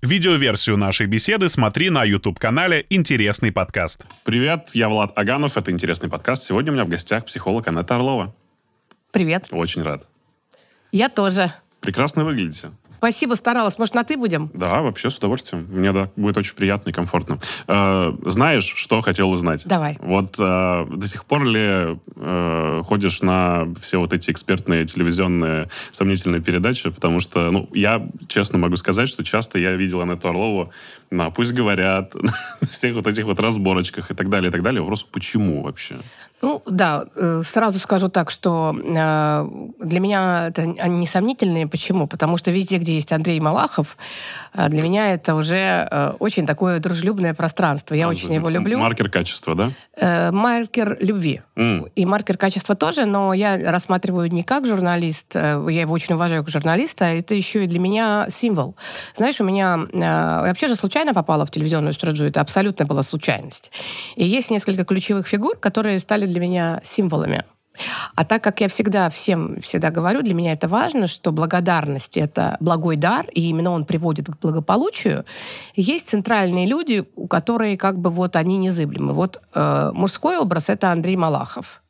Видеоверсию нашей беседы смотри на YouTube-канале «Интересный подкаст». Привет, я Влад Аганов, это «Интересный подкаст». Сегодня у меня в гостях психолог Анетта Орлова. Привет. Очень рад. Я тоже. Прекрасно выглядите. Спасибо, старалась. Может, на «ты» будем? Да, вообще с удовольствием. Мне да, будет очень приятно и комфортно. Э, знаешь, что хотел узнать? Давай. Вот э, до сих пор ли э, ходишь на все вот эти экспертные телевизионные сомнительные передачи? Потому что, ну, я честно могу сказать, что часто я видел Анетту Орлову на «Пусть говорят», на всех вот этих вот разборочках и так далее, и так далее. Вопрос, почему вообще? Ну, да, э, сразу скажу так, что э, для меня это несомнительные. Почему? Потому что везде, где есть Андрей Малахов, э, для меня это уже очень такое дружелюбное пространство. Я а, очень его люблю. Маркер качества, да? Маркер любви. Mm. И маркер качества тоже, но я рассматриваю не как журналист, я его очень уважаю как журналиста, это еще и для меня символ. Знаешь, у меня... Вообще же случайно попала в телевизионную студию, это абсолютно была случайность. И есть несколько ключевых фигур, которые стали для меня символами. А так как я всегда всем всегда говорю, для меня это важно, что благодарность — это благой дар, и именно он приводит к благополучию, есть центральные люди, у которых как бы вот они незыблемы. Вот э, мужской образ — это Андрей Малахов,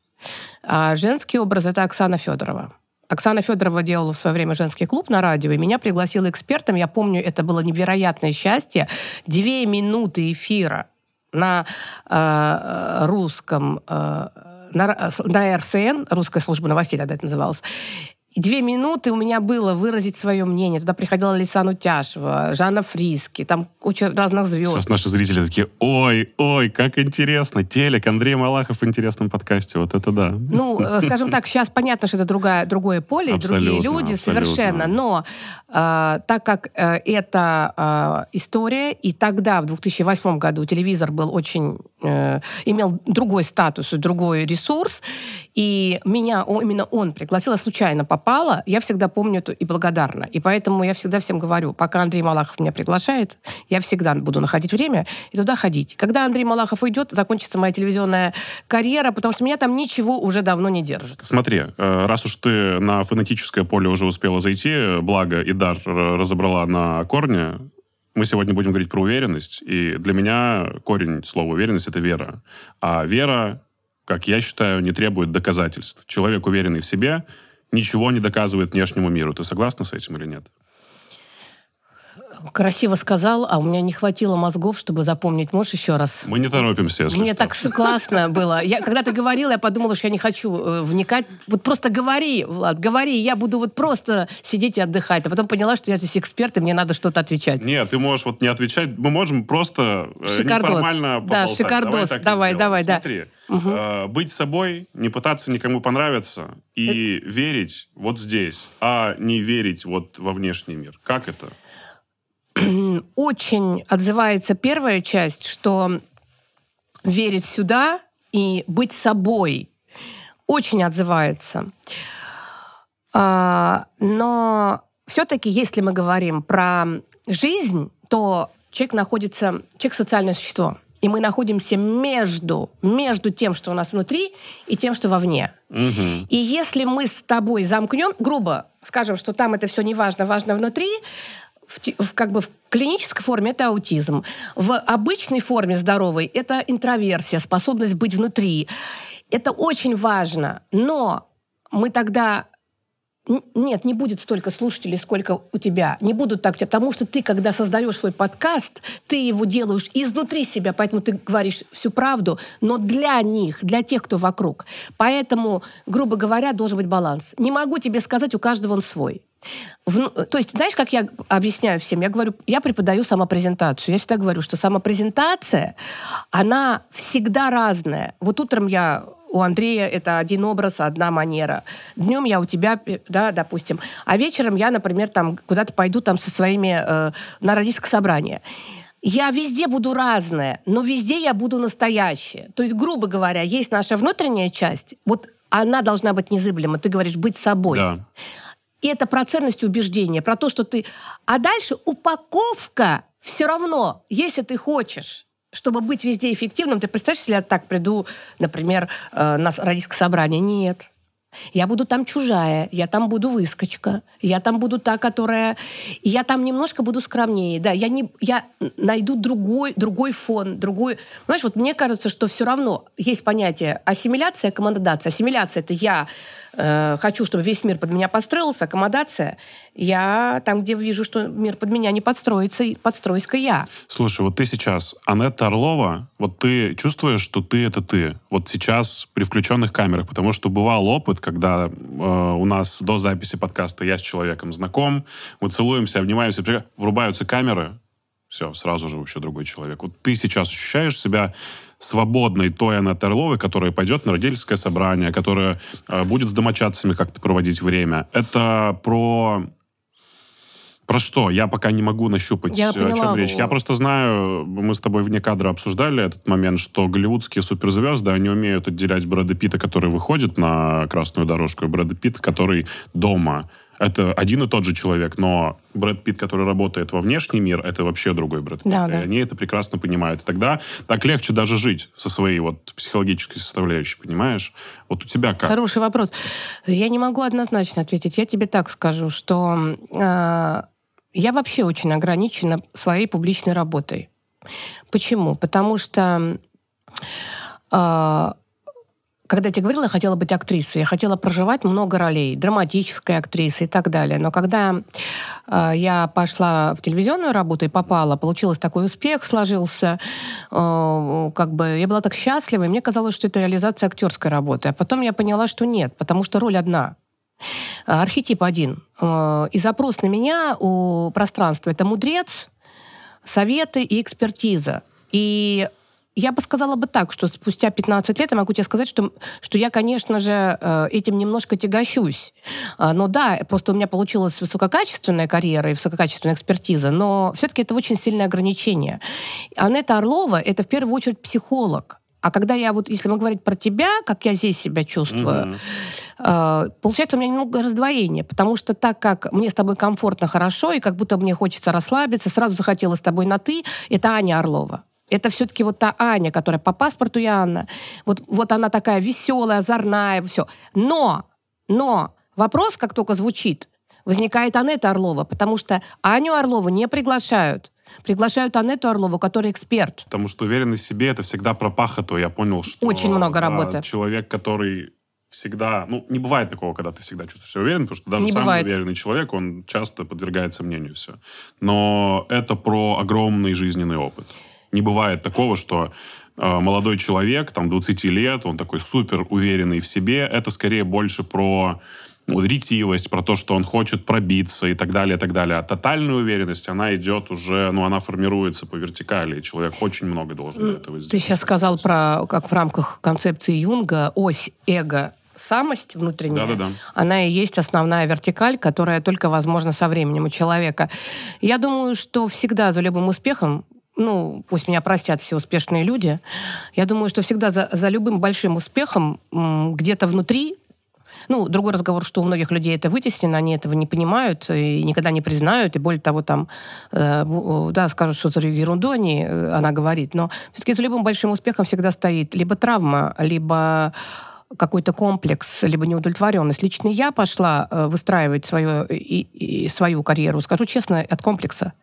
а женский образ — это Оксана Федорова. Оксана Федорова делала в свое время женский клуб на радио, и меня пригласила экспертом. Я помню, это было невероятное счастье. Две минуты эфира на э, русском, э, на, на РСН, русская служба новостей тогда это называлось, и две минуты у меня было выразить свое мнение. Туда приходила Лисан Утяшева, Жанна Фриски, там куча разных звезд. Сейчас наши зрители такие, ой, ой, как интересно. Телек, Андрей Малахов в интересном подкасте. Вот это да. Ну, э, скажем так, сейчас понятно, что это другая, другое поле, абсолютно, другие люди абсолютно. совершенно. Но э, так как э, это э, история, и тогда, в 2008 году, телевизор был очень... Э, имел другой статус, другой ресурс, и меня о, именно он пригласил, я случайно попала попала, я всегда помню это и благодарна. И поэтому я всегда всем говорю, пока Андрей Малахов меня приглашает, я всегда буду находить время и туда ходить. Когда Андрей Малахов уйдет, закончится моя телевизионная карьера, потому что меня там ничего уже давно не держит. Смотри, э, раз уж ты на фонетическое поле уже успела зайти, благо и дар разобрала на корне, мы сегодня будем говорить про уверенность, и для меня корень слова уверенность — это вера. А вера, как я считаю, не требует доказательств. Человек, уверенный в себе, ничего не доказывает внешнему миру. Ты согласна с этим или нет? Красиво сказал, а у меня не хватило мозгов, чтобы запомнить. Можешь еще раз? Мы не торопимся, если Мне что. так классно было. Я, когда ты говорила, я подумала, что я не хочу э, вникать. Вот просто говори, Влад, говори, я буду вот просто сидеть и отдыхать. А потом поняла, что я здесь эксперт, и мне надо что-то отвечать. Нет, ты можешь вот не отвечать. Мы можем просто э, шикардос. неформально Да, шикардос. Давай, давай, давай, Смотри, да. Угу. Э, быть собой, не пытаться никому понравиться и это... верить вот здесь, а не верить вот во внешний мир. Как это? Очень отзывается первая часть, что верить сюда и быть собой очень отзывается. А, но все-таки, если мы говорим про жизнь, то человек находится, человек социальное существо. И мы находимся между, между тем, что у нас внутри, и тем, что вовне. Угу. И если мы с тобой замкнем, грубо скажем, что там это все не важно, важно внутри, в, в, как бы в клинической форме это аутизм. В обычной форме здоровой это интроверсия, способность быть внутри. Это очень важно. Но мы тогда нет, не будет столько слушателей, сколько у тебя. Не будут так, потому что ты, когда создаешь свой подкаст, ты его делаешь изнутри себя, поэтому ты говоришь всю правду, но для них, для тех, кто вокруг. Поэтому, грубо говоря, должен быть баланс. Не могу тебе сказать, у каждого он свой. В, то есть, знаешь, как я объясняю всем? Я говорю, я преподаю самопрезентацию. Я всегда говорю, что самопрезентация, она всегда разная. Вот утром я у Андрея это один образ, одна манера. Днем я у тебя, да, допустим. А вечером я, например, там куда-то пойду там со своими э, на родительское собрание. Я везде буду разная, но везде я буду настоящая. То есть, грубо говоря, есть наша внутренняя часть, вот она должна быть незыблема. Ты говоришь, быть собой. Да. И это про ценности убеждения, про то, что ты... А дальше упаковка все равно, если ты хочешь чтобы быть везде эффективным, ты представляешь, если я так приду, например, э, на родительское собрание? Нет. Я буду там чужая, я там буду выскочка, я там буду та, которая... Я там немножко буду скромнее, да, я, не... я найду другой, другой фон, другой... Понимаешь, вот мне кажется, что все равно есть понятие ассимиляция, аккомодация. Ассимиляция — это я э, хочу, чтобы весь мир под меня подстроился, аккомодация — я там, где вижу, что мир под меня не подстроится, подстроюсь-ка я. Слушай, вот ты сейчас, Анетта Орлова, вот ты чувствуешь, что ты — это ты. Вот сейчас при включенных камерах, потому что бывал опыт, когда э, у нас до записи подкаста я с человеком знаком, мы целуемся, обнимаемся, врубаются камеры, все, сразу же вообще другой человек. Вот ты сейчас ощущаешь себя свободной той Анетты Орловой, которая пойдет на родительское собрание, которая э, будет с домочадцами как-то проводить время. Это про про что? Я пока не могу нащупать, Я о чем поняла. речь. Я просто знаю, мы с тобой вне кадра обсуждали этот момент, что голливудские суперзвезды, они умеют отделять Брэда Питта, который выходит на красную дорожку, и Брэда Питта, который дома. Это один и тот же человек, но Брэд Питт, который работает во внешний мир, это вообще другой Брэд Питт. Да, и да. они это прекрасно понимают. И тогда так легче даже жить со своей вот психологической составляющей, понимаешь? Вот у тебя как? Хороший вопрос. Я не могу однозначно ответить. Я тебе так скажу, что э, я вообще очень ограничена своей публичной работой. Почему? Потому что э, когда я тебе говорила, я хотела быть актрисой, я хотела проживать много ролей, драматической актрисы и так далее. Но когда э, я пошла в телевизионную работу и попала, получилось такой успех, сложился, э, как бы я была так счастлива, и мне казалось, что это реализация актерской работы. А потом я поняла, что нет, потому что роль одна. Архетип один. Э, И запрос на меня у пространства — это мудрец, советы и экспертиза. И я бы сказала бы так, что спустя 15 лет я могу тебе сказать, что, что я, конечно же, э, этим немножко тягощусь. А, Но да, просто у меня получилась высококачественная карьера и высококачественная экспертиза, но все-таки это очень сильное ограничение. Анетта Орлова — это в первую очередь психолог. А когда я вот, если мы говорить про тебя, как я здесь себя чувствую, Мгм. э, получается у меня немного раздвоение, потому что так как мне с тобой комфортно, хорошо, и как будто мне хочется расслабиться, сразу захотела с тобой на «ты», это Аня Орлова. Это все-таки вот та Аня, которая по паспорту я Анна. Вот, вот она такая веселая, озорная, все. Но, но вопрос, как только звучит, возникает Анетта Орлова, потому что Аню Орлову не приглашают. Приглашают Анетту Орлову, которая эксперт. Потому что уверенность в себе это всегда про пахоту. Я понял, что Очень много да, работы. человек, который всегда... Ну, не бывает такого, когда ты всегда чувствуешь себя уверен, потому что даже Не самый бывает. уверенный человек, он часто подвергает сомнению все. Но это про огромный жизненный опыт. Не бывает такого, что э, молодой человек, там, 20 лет, он такой супер уверенный в себе. Это скорее больше про ну, ретивость, про то, что он хочет пробиться и так далее, и так далее. А тотальная уверенность, она идет уже, ну, она формируется по вертикали, и человек очень много должен для этого сделать. Ты сейчас сказал про, как в рамках концепции Юнга, ось эго самость внутренняя, Да-да-да. она и есть основная вертикаль, которая только возможна со временем у человека. Я думаю, что всегда за любым успехом ну, пусть меня простят все успешные люди, я думаю, что всегда за, за любым большим успехом где-то внутри ну, другой разговор, что у многих людей это вытеснено, они этого не понимают и никогда не признают, и более того, там, э, да, скажут, что за ерунду они, э, она говорит, но все-таки за любым большим успехом всегда стоит либо травма, либо какой-то комплекс, либо неудовлетворенность. Лично я пошла э, выстраивать свою, и, и свою карьеру, скажу честно, от комплекса.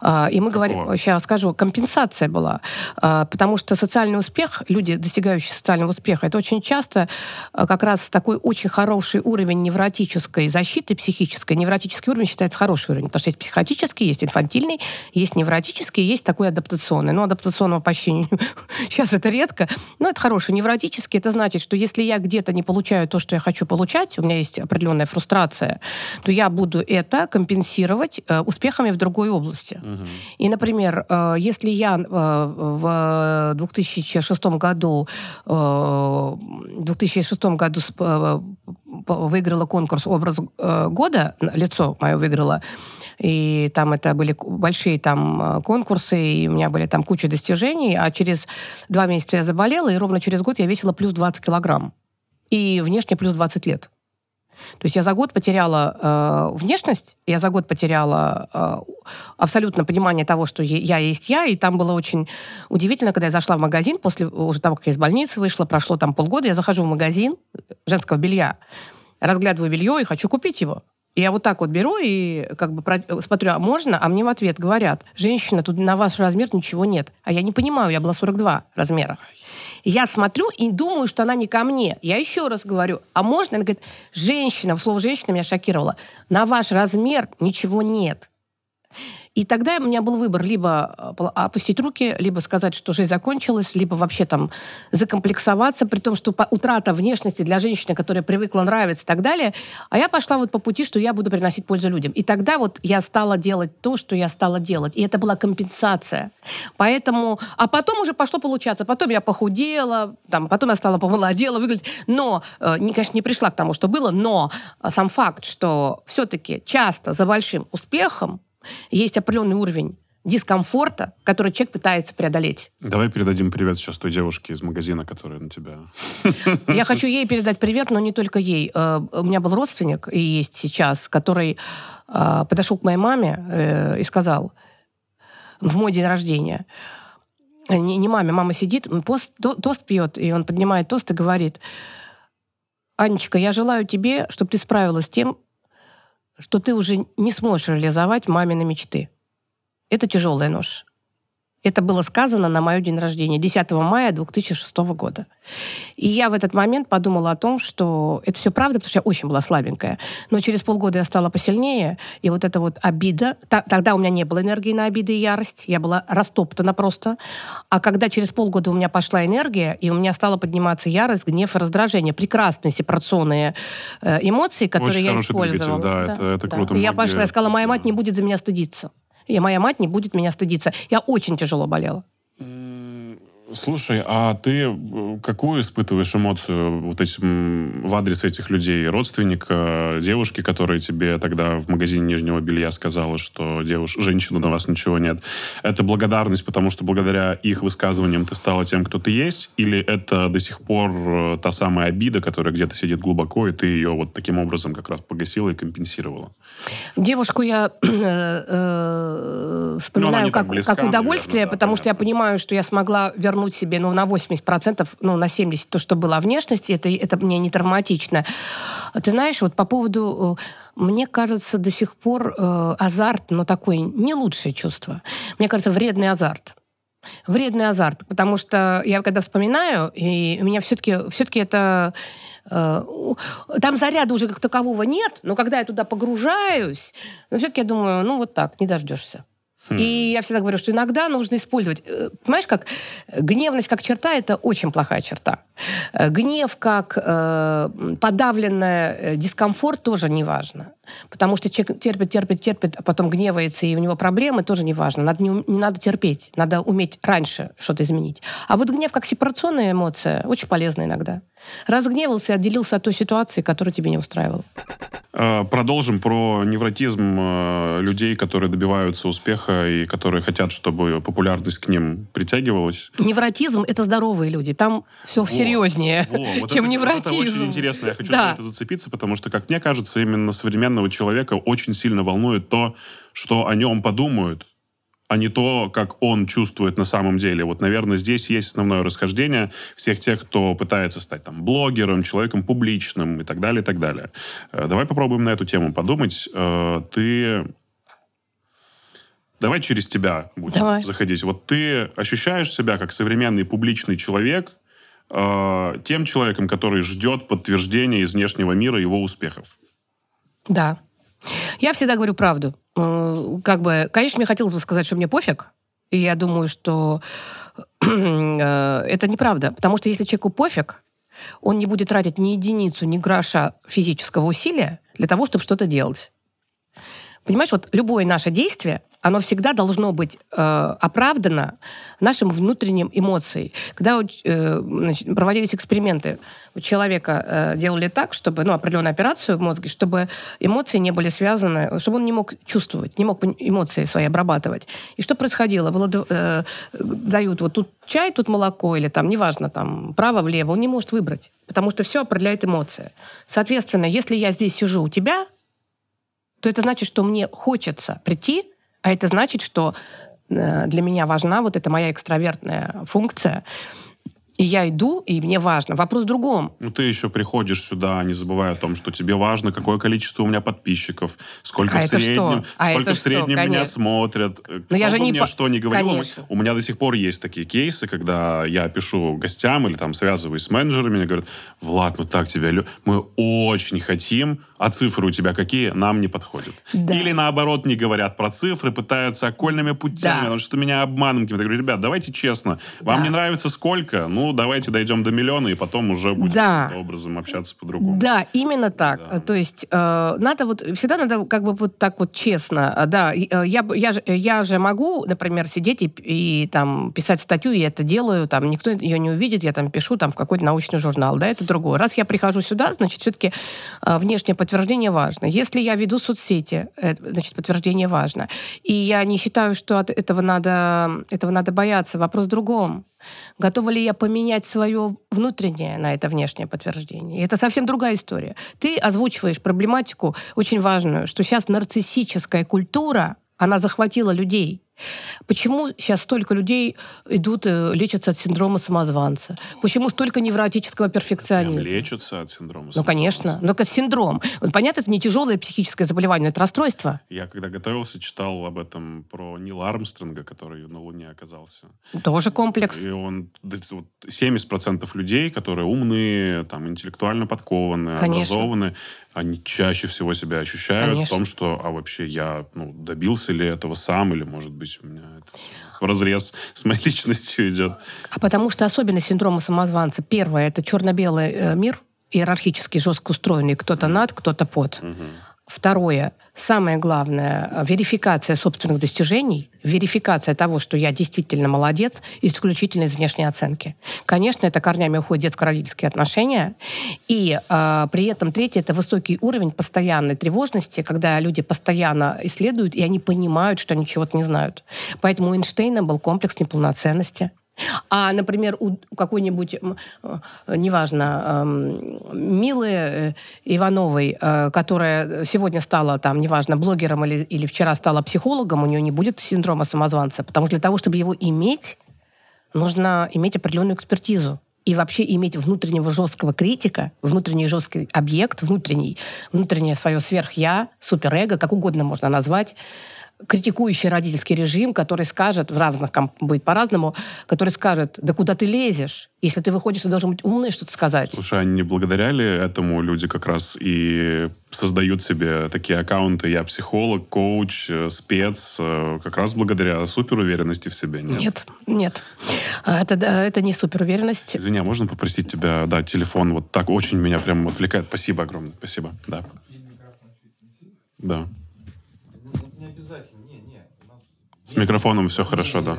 А, и мы говорим, Какого? сейчас скажу, компенсация была. А, потому что социальный успех, люди, достигающие социального успеха, это очень часто а, как раз такой очень хороший уровень невротической защиты, психической. Невротический уровень считается хороший уровень, потому что есть психотический, есть инфантильный, есть невротический, есть такой адаптационный. Но адаптационного почти сейчас это редко. Но это хороший. Невротический, это значит, что если я где-то не получаю то, что я хочу получать, у меня есть определенная фрустрация, то я буду это компенсировать э, успехами в другой области. И, например, э, если я э, в 2006 году, э, в 2006 году выиграла конкурс «Образ года», лицо мое выиграла, и там это были большие там конкурсы, и у меня были там куча достижений, а через два месяца я заболела, и ровно через год я весила плюс 20 килограмм. И внешне плюс 20 лет. То есть я за год потеряла э, внешность, я за год потеряла э, абсолютно понимание того, что я есть я, и там было очень удивительно, когда я зашла в магазин, после уже того, как я из больницы вышла, прошло там полгода, я захожу в магазин женского белья, разглядываю белье и хочу купить его. И я вот так вот беру и как бы смотрю, а можно? А мне в ответ говорят, женщина, тут на ваш размер ничего нет. А я не понимаю, я была 42 размера. Я смотрю и думаю, что она не ко мне. Я еще раз говорю, а можно? Она говорит, женщина, слово женщина меня шокировало. На ваш размер ничего нет. И тогда у меня был выбор либо э, опустить руки, либо сказать, что жизнь закончилась, либо вообще там закомплексоваться, при том, что утрата внешности для женщины, которая привыкла нравиться и так далее. А я пошла вот по пути, что я буду приносить пользу людям. И тогда вот я стала делать то, что я стала делать. И это была компенсация. Поэтому... А потом уже пошло получаться. Потом я похудела, там, потом я стала помолодела, выглядеть. Но, э, конечно, не пришла к тому, что было, но сам факт, что все-таки часто за большим успехом есть определенный уровень дискомфорта, который человек пытается преодолеть. Давай передадим привет сейчас той девушке из магазина, которая на тебя... Я хочу ей передать привет, но не только ей. Э, у меня был родственник, и есть сейчас, который э, подошел к моей маме э, и сказал в мой день рождения, не, не маме, мама сидит, пост, тост пьет, и он поднимает тост и говорит, Анечка, я желаю тебе, чтобы ты справилась с тем, что ты уже не сможешь реализовать мамины мечты. Это тяжелая нож. Это было сказано на мое день рождения, 10 мая 2006 года. И я в этот момент подумала о том, что это все правда, потому что я очень была слабенькая. Но через полгода я стала посильнее, и вот эта вот обида... Тогда у меня не было энергии на обиды и ярость, я была растоптана просто. А когда через полгода у меня пошла энергия, и у меня стала подниматься ярость, гнев и раздражение, прекрасные сепарационные э, эмоции, которые очень я использовала. Да, да, это, это да. круто. И я пошла, я сказала, моя мать не будет за меня стыдиться. И моя мать не будет меня стыдиться. Я очень тяжело болела. Слушай, а ты э, какую испытываешь эмоцию вот этим, в адрес этих людей? Родственника, девушки, которая тебе тогда в магазине нижнего белья сказала, что девуш... женщина на вас ничего нет. Это благодарность, потому что благодаря их высказываниям ты стала тем, кто ты есть? Или это до сих пор э, та самая обида, которая где-то сидит глубоко, и ты ее вот таким образом как раз погасила и компенсировала? Девушку я э, э, вспоминаю ну, как, близка, как удовольствие, наверное, да, потому понятно. что я понимаю, что я смогла вернуть вернуть себе ну, на 80%, ну, на 70% то, что было внешности, это, это мне не травматично. Ты знаешь, вот по поводу... Э, мне кажется, до сих пор э, азарт, но такое не лучшее чувство. Мне кажется, вредный азарт вредный азарт, потому что я когда вспоминаю, и у меня все-таки все это э, там заряда уже как такового нет, но когда я туда погружаюсь, но все-таки я думаю, ну вот так, не дождешься. Хм. И я всегда говорю, что иногда нужно использовать. Э, понимаешь, как гневность как черта – это очень плохая черта. Э, гнев как э, подавленный э, дискомфорт тоже не важно. Потому что человек терпит, терпит, терпит, а потом гневается, и у него проблемы, тоже не важно. Надо, не, не надо терпеть, надо уметь раньше что-то изменить. А вот гнев как сепарационная эмоция очень полезна иногда. Разгневался и отделился от той ситуации, которая тебе не устраивала. Э, продолжим про невротизм э, людей, которые добиваются успеха и которые хотят, чтобы популярность к ним притягивалась. Невротизм — это здоровые люди. Там все во, серьезнее, во, вот чем это, невротизм. Вот это очень интересно. Я хочу да. за это зацепиться, потому что, как мне кажется, именно современного человека очень сильно волнует то, что о нем подумают а не то, как он чувствует на самом деле. Вот, наверное, здесь есть основное расхождение всех тех, кто пытается стать там блогером, человеком публичным и так далее, и так далее. Э, давай попробуем на эту тему подумать. Э, ты... Давай через тебя будем Давай. заходить. Вот ты ощущаешь себя как современный публичный человек, э, тем человеком, который ждет подтверждения из внешнего мира его успехов. Да. Я всегда говорю правду. Э, как бы, конечно, мне хотелось бы сказать, что мне пофиг. И я думаю, что э, это неправда. Потому что если человеку пофиг, он не будет тратить ни единицу, ни гроша физического усилия для того, чтобы что-то делать. Понимаешь, вот любое наше действие, оно всегда должно быть э, оправдано нашим внутренним эмоцией. Когда э, значит, проводились эксперименты, у человека э, делали так, чтобы, ну, определенную операцию в мозге, чтобы эмоции не были связаны, чтобы он не мог чувствовать, не мог эмоции свои обрабатывать. И что происходило? Было, э, дают вот тут чай, тут молоко, или там, неважно, там, право-влево, он не может выбрать, потому что все определяет эмоции. Соответственно, если я здесь сижу у тебя, то это значит, что мне хочется прийти а это значит, что э, для меня важна вот эта моя экстравертная функция. И я иду, и мне важно. Вопрос в другом. Ну, ты еще приходишь сюда, не забывая о том, что тебе важно, какое количество у меня подписчиков, сколько а в среднем, а сколько в среднем что? меня смотрят. Но Кто я же не мне по... что не говорил, Конечно. у меня до сих пор есть такие кейсы, когда я пишу гостям или там связываюсь с менеджерами, они говорят, Влад, мы так тебя любим, мы очень хотим, а цифры у тебя какие, нам не подходят. Да. Или наоборот не говорят про цифры, пытаются окольными путями, Да. потому что меня обманывают. Я говорю, ребят, давайте честно, вам Да. не нравится сколько? Ну, давайте дойдем до миллиона, и потом уже будем Да. каким-то образом общаться по-другому. Да, именно так. Да. То есть э, надо вот всегда надо как бы вот так вот честно. А, Да, э, я я же я же могу, например, сидеть и, и там писать статью, я это делаю, там никто ее не увидит, я там пишу там в какой-то научный журнал, да, это другое. Раз я прихожу сюда, значит все-таки внешнее подтверждение важно. Если я веду соцсети, э, значит подтверждение важно. И я не считаю, что от этого надо этого надо бояться. Вопрос в другом. Готова ли я поменять свое внутреннее на это внешнее подтверждение? И это совсем другая история. Ты озвучиваешь проблематику очень важную, что сейчас нарциссическая культура, она захватила людей. Почему сейчас столько людей идут, э, лечатся от синдрома самозванца? Почему столько невротического Прям перфекционизма? лечатся от синдрома Ну, самозванца. конечно. Но это синдром. Понятно, это не тяжелое психическое заболевание, это расстройство. Я когда готовился, читал об этом про Нила Армстронга, который на Луне оказался. Тоже комплекс. И он да, вот 70% людей, которые умные, там, интеллектуально подкованные, Конечно. образованные, они чаще всего себя ощущают Конечно. в том, что, а вообще я ну, добился ли этого сам, или, может быть, у меня это в разрез с моей личностью идет. А потому что особенность синдрома самозванца, первое, это черно-белый э, мир, иерархически жестко устроенный, кто-то над, кто-то под. Второе, самое главное, э, верификация собственных достижений, верификация того, что я действительно молодец, исключительно из внешней оценки. Конечно, это корнями уходят детско-родительские отношения. И э, при этом третье, это высокий уровень постоянной тревожности, когда люди постоянно исследуют, и они понимают, что они чего-то не знают. Поэтому у Эйнштейна был комплекс неполноценности. А, например, у какой-нибудь, э, неважно, эм, Милы э, Ивановой, э, которая сегодня стала, там, неважно, блогером или, или вчера стала психологом, у нее не будет синдрома самозванца. Потому что для того, чтобы его иметь, нужно иметь определенную экспертизу. И вообще иметь внутреннего жесткого критика, внутренний жесткий объект, внутренний, внутреннее свое сверх-я, суперэго, как угодно можно назвать, критикующий родительский режим, который скажет, в равных ком- будет по-разному, который скажет, да куда ты лезешь? Если ты выходишь, ты должен быть умный что-то сказать. Слушай, а не благодаря ли этому люди как раз и создают себе такие аккаунты «Я психолог», «коуч», э, «спец», э, как раз благодаря суперуверенности в себе? Нет? Нет, нет. А Это, да, это не суперуверенность. Извини, а можно попросить тебя дать телефон? Вот так очень меня прям отвлекает. Спасибо огромное. Спасибо. Да. Да. Ну, не обязательно, не, не. У нас... С микрофоном все хорошо, да.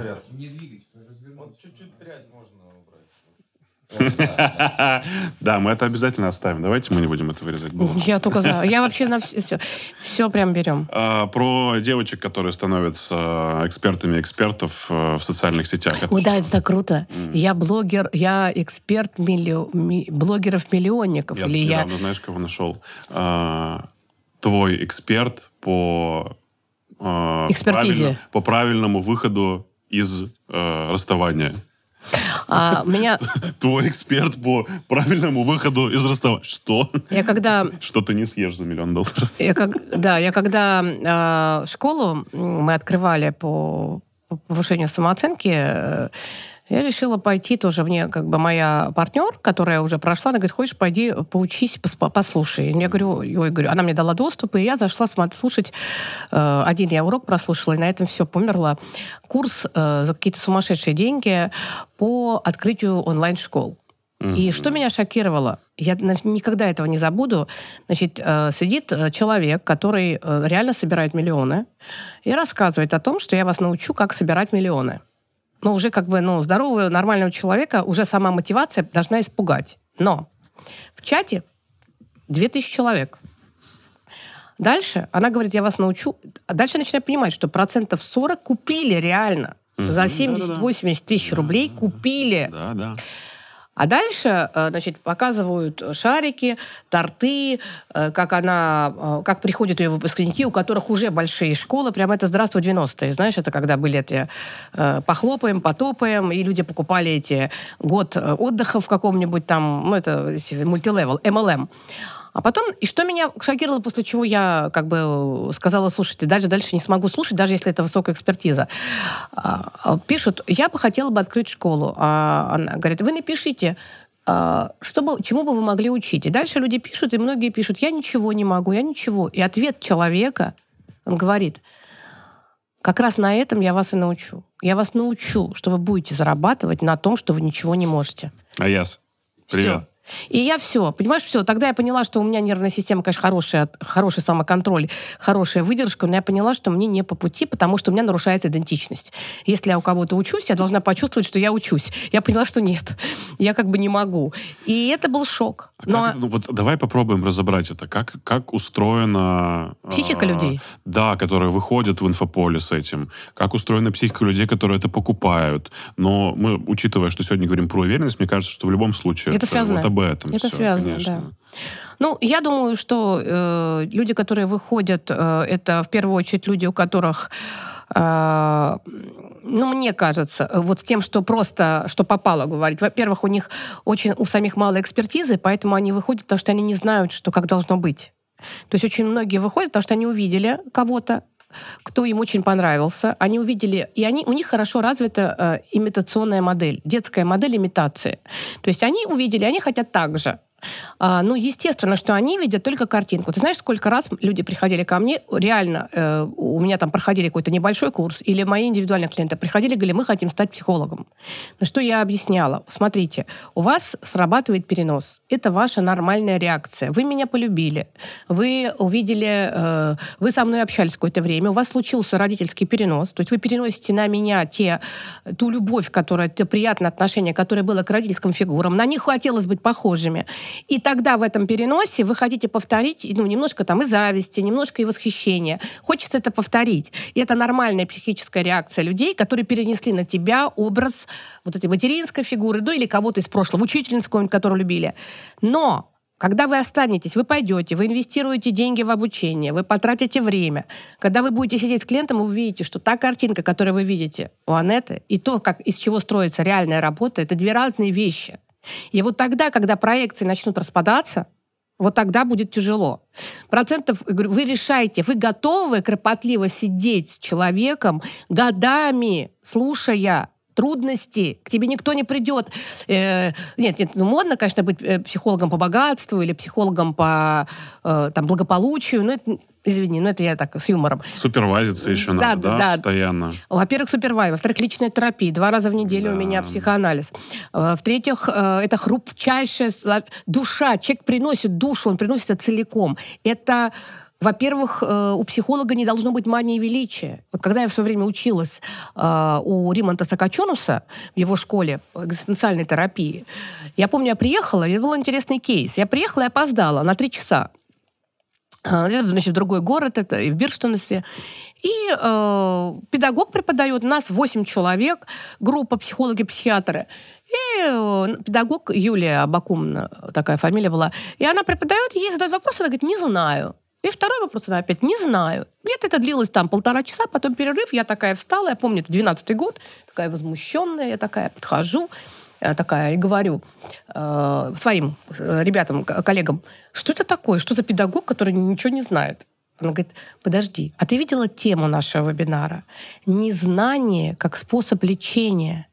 Да, мы это обязательно оставим. Давайте мы не будем это вырезать. Я только знаю. Я вообще на все, все, прям берем. А, Про девочек, которые становятся экспертами экспертов э, в социальных сетях. Ой, да, это круто. Я блогер, я эксперт миллио- ми- блогеров-миллионников. Я... недавно, знаешь, кого нашел? А, твой эксперт по... а, Экспертизе. правильно- по правильному выходу из э, расставания. А, меня... Твой эксперт по правильному выходу из расставания. Что? Я когда Что ты не съешь за миллион долларов? Я как, да, я когда э, школу мы открывали по повышению самооценки, э, я решила пойти тоже мне, как бы моя партнер, которая уже прошла, она говорит, хочешь, пойди поучись, пос- послушай. Я говорю, ой, говорю, она мне дала доступ, и я зашла слушать. э, один я урок прослушала, и на этом все померла. Курс э, за какие-то сумасшедшие деньги по открытию онлайн-школ. И что меня шокировало, я никогда этого не забуду. Значит, э, сидит человек, который реально собирает миллионы, и рассказывает о том, что я вас научу, как собирать миллионы. Ну, уже как бы, ну, здорового, нормального человека уже сама мотивация должна испугать. Но в чате 2000 человек. Дальше она говорит, я вас научу. А дальше я начинаю понимать, что процентов 40 купили реально. За 70-80 тысяч рублей купили. Да, да. А дальше, э, значит, показывают шарики, торты, э, как она, э, как приходят ее выпускники, у которых уже большие школы. Прямо это «Здравствуй, 90-е». Знаешь, это когда были эти «Похлопаем», «Потопаем», и люди покупали эти год отдыха в каком-нибудь там, ну, это мультилевел, MLM. А потом, и что меня шокировало, после чего я как бы сказала, слушайте, дальше, дальше не смогу слушать, даже если это высокая экспертиза. А, а, Пишут, я бы хотела бы открыть школу. А она говорит, вы напишите, а, что бы, чему бы вы могли учить. И дальше люди пишут, и многие пишут, я ничего не могу, я ничего. И ответ человека, он говорит, как раз на этом я вас и научу. Я вас научу, что вы будете зарабатывать на том, что вы ничего не можете. Аяс, привет. Всё. И я все, понимаешь, все. Тогда я поняла, что у меня нервная система, конечно, хорошая, хороший самоконтроль, хорошая выдержка, но я поняла, что мне не по пути, потому что у меня нарушается идентичность. Если я у кого-то учусь, я должна почувствовать, что я учусь. Я поняла, что нет, я как бы не могу. И это был шок. А Но как это- ну, вот давай попробуем разобрать это. Как, как устроена... Психика а, людей. Да, которые выходят в инфополе с этим. Как устроена психика людей, которые это покупают. Но мы, учитывая, что сегодня говорим про уверенность, мне кажется, что в любом случае Это связано. вот об этом Это всё, связано, конечно. да. Ну, я думаю, что э, люди, которые выходят, э, это в первую очередь люди, у которых, э, ну, мне кажется, вот с тем, что просто, что попало говорить. Во-первых, у них очень, у самих мало экспертизы, поэтому они выходят, потому что они не знают, что как должно быть. То есть очень многие выходят, потому что они увидели кого-то, кто им очень понравился, они увидели, и они, у них хорошо развита э, имитационная модель, детская модель имитации. То есть они увидели, они хотят так же. А, ну, естественно, что они видят только картинку. Ты знаешь, сколько раз люди приходили ко мне, реально, э, у меня там проходили какой-то небольшой курс, или мои индивидуальные клиенты приходили, говорили, мы хотим стать психологом. На что я объясняла, смотрите, у вас срабатывает перенос. Это ваша нормальная реакция. Вы меня полюбили, вы увидели, э, вы со мной общались какое-то время, у вас случился родительский перенос, то есть вы переносите на меня те, ту любовь, которая, те приятное отношение, которое было к родительским фигурам, на них хотелось быть похожими. И тогда в этом переносе вы хотите повторить, ну, немножко там и зависти, немножко и восхищения. Хочется это повторить. И это нормальная психическая реакция людей, которые перенесли на тебя образ вот этой материнской фигуры, ну, или кого-то из прошлого, учительницы какую-нибудь, которую любили. Но когда вы останетесь, вы пойдете, вы инвестируете деньги в обучение, вы потратите время. Когда вы будете сидеть с клиентом, вы увидите, что та картинка, которую вы видите у Анеты, и то, как, из чего строится реальная работа, это две разные вещи. И вот тогда, когда проекции начнут распадаться, вот тогда будет тяжело. Процентов, вы решаете, вы готовы кропотливо сидеть с человеком годами, слушая трудности, к тебе никто не придет. Э, нет, нет, ну модно, конечно, быть э, психологом по богатству или психологом по э, там, благополучию, но это, извини, но это я так с юмором. Супервайзиться еще Да, надо, да, да. постоянно. Во-первых, супервай. Во-вторых, личная терапия. Два раза в неделю у Да. меня психоанализ. Э, В-третьих, э, это хрупчайшая душа. Человек приносит душу, он приносит это целиком. Это во-первых, э, у психолога не должно быть мании величия. Вот когда я в свое время училась у Римонта Сакачонуса в его школе экзистенциальной терапии, я помню, я приехала, и был интересный кейс. Я приехала и опоздала на три часа. Значит, в другой город, это и в Бирштонесе. И э, педагог преподает, у нас 8 человек, группа психологи-психиатры. И э, педагог Юлия Абакумна, такая фамилия была, и она преподает, ей задают вопрос, она говорит, не знаю. И второй вопрос, она опять, не знаю. Где-то это длилось там полтора часа, потом перерыв, я такая встала, я помню, это 12-й год, такая возмущенная, я такая подхожу, такая и говорю э, своим э, ребятам, коллегам, что это такое, что за педагог, который ничего не знает? Она говорит, подожди, а ты видела тему нашего вебинара? Незнание как способ лечения.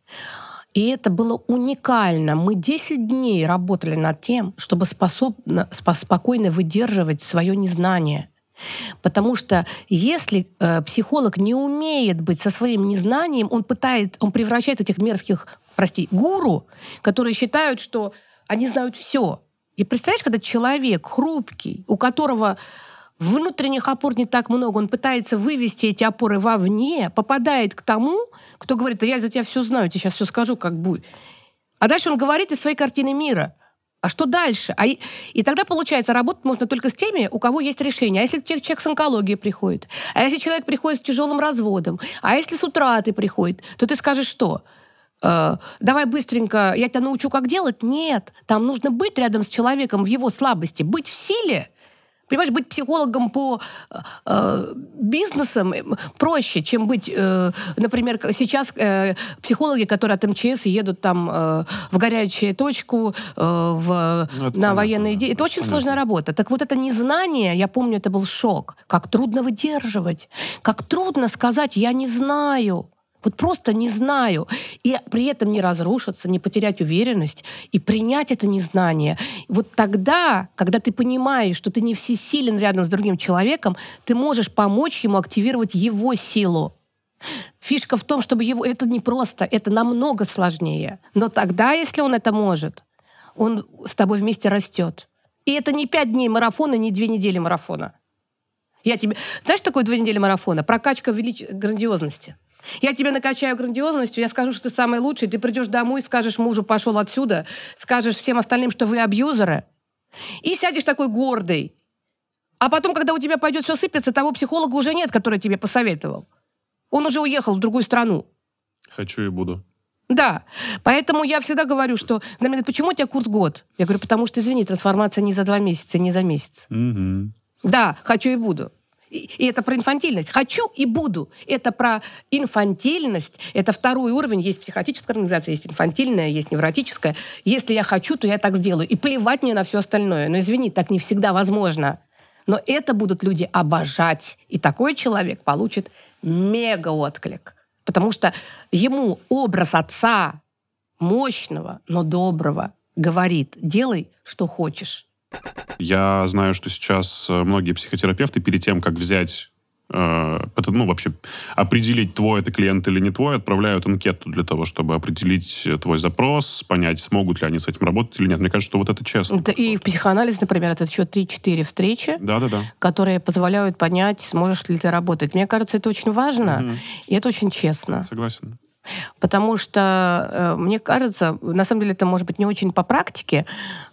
И это было уникально. Мы 10 дней работали над тем, чтобы способно, спо- спокойно выдерживать свое незнание. Потому что если э, психолог не умеет быть со своим незнанием, он пытает, он превращает этих мерзких, прости, гуру, которые считают, что они знают все. И представляешь, когда человек хрупкий, у которого внутренних опор не так много, он пытается вывести эти опоры вовне, попадает к тому, кто говорит, да я за тебя все знаю, тебе сейчас все скажу, как будет. А дальше он говорит из своей картины мира. А что дальше? А и, и тогда, получается, работать можно только с теми, у кого есть решение. А если человек, человек с онкологией приходит? А если человек приходит с тяжелым разводом? А если с утратой приходит? То ты скажешь что? Э, давай быстренько, я тебя научу, как делать? Нет. Там нужно быть рядом с человеком в его слабости, быть в силе – Понимаешь, быть психологом по э, бизнесам э, проще, чем быть, э, например, сейчас э, психологи, которые от МЧС едут там э, в горячую точку, э, в, ну, на военные действия. Это очень понятно. сложная работа. Так вот это незнание, я помню, это был шок. Как трудно выдерживать, как трудно сказать «я не знаю». Вот просто не знаю. И при этом не разрушиться, не потерять уверенность и принять это незнание. Вот тогда, когда ты понимаешь, что ты не всесилен рядом с другим человеком, ты можешь помочь ему активировать его силу. Фишка в том, чтобы его... Это не просто, это намного сложнее. Но тогда, если он это может, он с тобой вместе растет. И это не пять дней марафона, не две недели марафона. Я тебе... Знаешь, такое две недели марафона? Прокачка велич... грандиозности. Я тебя накачаю грандиозностью, я скажу, что ты самый лучший, ты придешь домой, скажешь мужу, пошел отсюда, скажешь всем остальным, что вы абьюзеры, и сядешь такой гордый. А потом, когда у тебя пойдет все сыпется, того психолога уже нет, который тебе посоветовал. Он уже уехал в другую страну. Хочу и буду. Да, поэтому я всегда говорю, что на говорят, почему у тебя курс год? Я говорю, потому что, извини, трансформация не за два месяца, не за месяц. Угу. Да, хочу и буду. И это про инфантильность. Хочу и буду. Это про инфантильность. Это второй уровень. Есть психотическая организация, есть инфантильная, есть невротическая. Если я хочу, то я так сделаю. И плевать мне на все остальное. Но извини, так не всегда возможно. Но это будут люди обожать. И такой человек получит мега отклик. Потому что ему образ отца, мощного, но доброго, говорит, делай, что хочешь. Я знаю, что сейчас э, многие психотерапевты перед тем, как взять э, ну, вообще определить, твой это клиент или не твой, отправляют анкету для того, чтобы определить твой запрос, понять, смогут ли они с этим работать или нет. Мне кажется, что вот это честно. Это и в психоанализе, например, это еще 3-4 встречи, да, да, да. которые позволяют понять, сможешь ли ты работать. Мне кажется, это очень важно, угу. и это очень честно. Согласен. Потому что, э, мне кажется, на самом деле это может быть не очень по практике,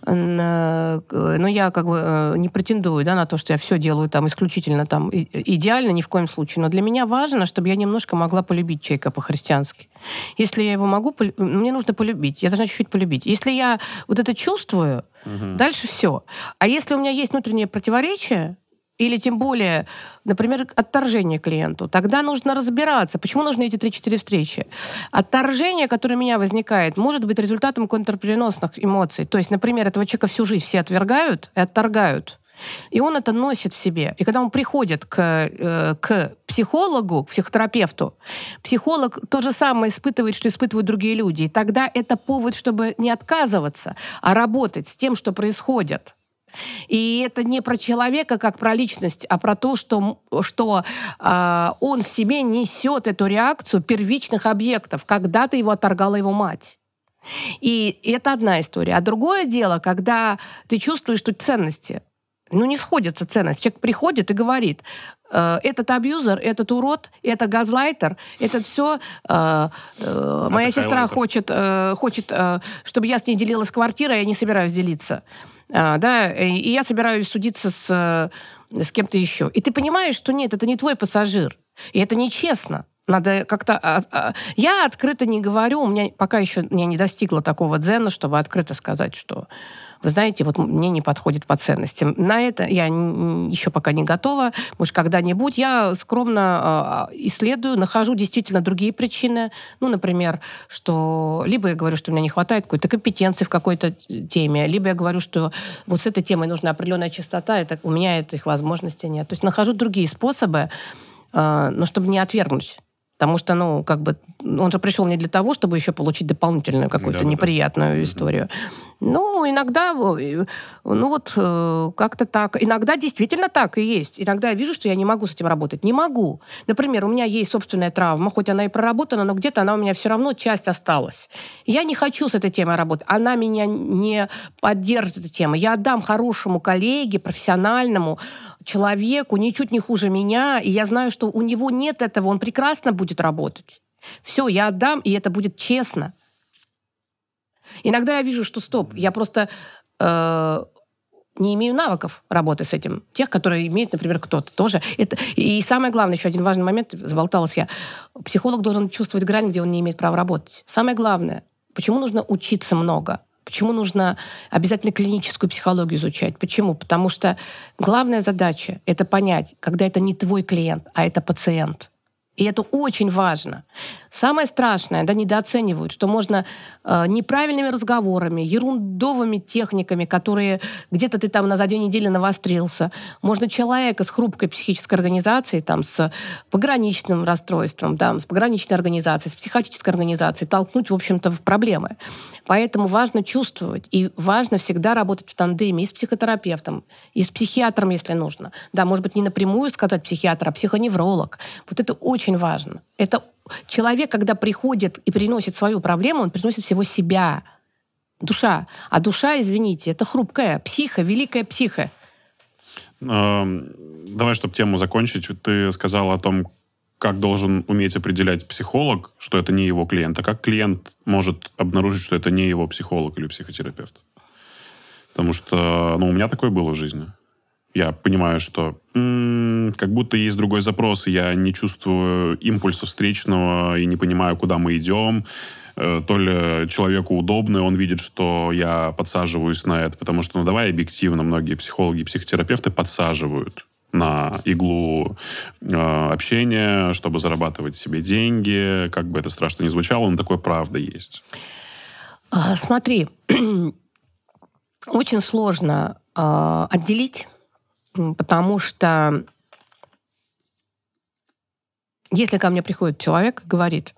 э, но я как бы э, не претендую да, на то, что я все делаю там исключительно там идеально, ни в коем случае. Но для меня важно, чтобы я немножко могла полюбить человека по-христиански. Если я его могу, мне нужно полюбить. Я должна чуть-чуть полюбить. Если я вот это чувствую, угу. дальше все. А если у меня есть внутреннее противоречие, или тем более, например, отторжение клиенту, тогда нужно разбираться, почему нужны эти 3-4 встречи. Отторжение, которое у меня возникает, может быть результатом контрпереносных эмоций. То есть, например, этого человека всю жизнь все отвергают и отторгают. И он это носит в себе. И когда он приходит к, э, к психологу, к психотерапевту, психолог то же самое испытывает, что испытывают другие люди. И тогда это повод, чтобы не отказываться, а работать с тем, что происходит. И это не про человека как про личность, а про то, что, что э, он в себе несет эту реакцию первичных объектов. Когда-то его отторгала его мать. И это одна история. А другое дело, когда ты чувствуешь, что ценности, ну, не сходятся ценности. Человек приходит и говорит, э, этот абьюзер, этот урод, это газлайтер, это все... Э, э, моя сестра хочет, э, хочет э, чтобы я с ней делилась квартирой, а я не собираюсь делиться. А, да, и я собираюсь судиться с, э, с кем-то еще. И ты понимаешь, что нет, это не твой пассажир, и это нечестно. Надо как-то... А, а, я открыто не говорю, у меня пока еще я не достигла такого дзена, чтобы открыто сказать, что вы знаете, вот мне не подходит по ценностям. На это я еще пока не готова. Может, когда-нибудь я скромно э, исследую, нахожу действительно другие причины. Ну, например, что либо я говорю, что у меня не хватает какой-то компетенции в какой-то теме, либо я говорю, что вот с этой темой нужна определенная чистота, это, у меня этих возможностей нет. То есть нахожу другие способы, э, но чтобы не отвергнуть. Потому что, ну, как бы он же пришел не для того, чтобы еще получить дополнительную какую-то Да-да-да. неприятную историю. Ну, иногда, ну вот э, как-то так. Иногда действительно так и есть. Иногда я вижу, что я не могу с этим работать. Не могу. Например, у меня есть собственная травма, хоть она и проработана, но где-то она у меня все равно часть осталась. Я не хочу с этой темой работать. Она меня не поддержит, эта тема. Я отдам хорошему коллеге, профессиональному человеку, ничуть не хуже меня, и я знаю, что у него нет этого, он прекрасно будет работать. Все, я отдам, и это будет честно. Иногда я вижу, что стоп, я просто э, не имею навыков работы с этим. Тех, которые имеет, например, кто-то тоже. Это, и самое главное, еще один важный момент, заболталась я. Психолог должен чувствовать грань, где он не имеет права работать. Самое главное, почему нужно учиться много? Почему нужно обязательно клиническую психологию изучать? Почему? Потому что главная задача — это понять, когда это не твой клиент, а это пациент. И это очень важно. Самое страшное, да, недооценивают, что можно э, неправильными разговорами, ерундовыми техниками, которые где-то ты там на за две недели навострился, можно человека с хрупкой психической организацией, там, с пограничным расстройством, да, с пограничной организацией, с психотической организацией толкнуть, в общем-то, в проблемы. Поэтому важно чувствовать, и важно всегда работать в тандеме и с психотерапевтом, и с психиатром, если нужно. Да, может быть, не напрямую сказать психиатр, а психоневролог. Вот это очень важно. Это человек, когда приходит и приносит свою проблему, он приносит всего себя. Душа. А душа, извините, это хрупкая психа, великая психа. Эм, Давай, чтобы тему закончить, ты сказал о том, как должен уметь определять психолог, что это не его клиент, а как клиент может обнаружить, что это не его психолог или психотерапевт. Потому что, ну, у меня такое было в жизни. Я понимаю, что м, как будто есть другой запрос, я не чувствую импульса встречного и не понимаю, куда мы идем. Э, То ли человеку удобно, он видит, что я подсаживаюсь на это, потому что, ну, давай объективно, многие психологи и психотерапевты подсаживают на иглу э, общения, чтобы зарабатывать себе деньги, как бы это страшно не звучало, но такое правда есть. А, Смотри, очень сложно а, отделить, потому что если ко мне приходит человек и говорит,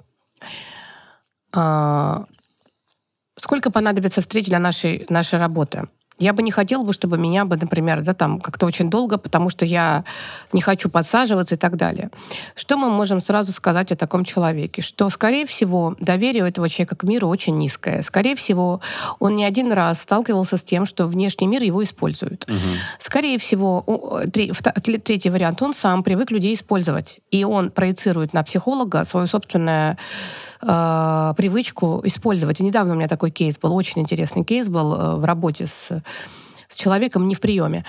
а, сколько понадобится встреч для нашей, нашей работы, я бы не хотела бы, чтобы меня бы, например, да, там как-то очень долго, потому что я не хочу подсаживаться и так далее. Что мы можем сразу сказать о таком человеке? Что, скорее всего, доверие у этого человека к миру очень низкое. Скорее всего, он не один раз сталкивался с тем, что внешний мир его использует. Скорее всего, третий вариант, он сам привык людей использовать. И он проецирует на психолога свою собственную э, привычку использовать. И недавно у меня такой кейс был, очень интересный кейс был э, в работе с, с человеком, не в приеме,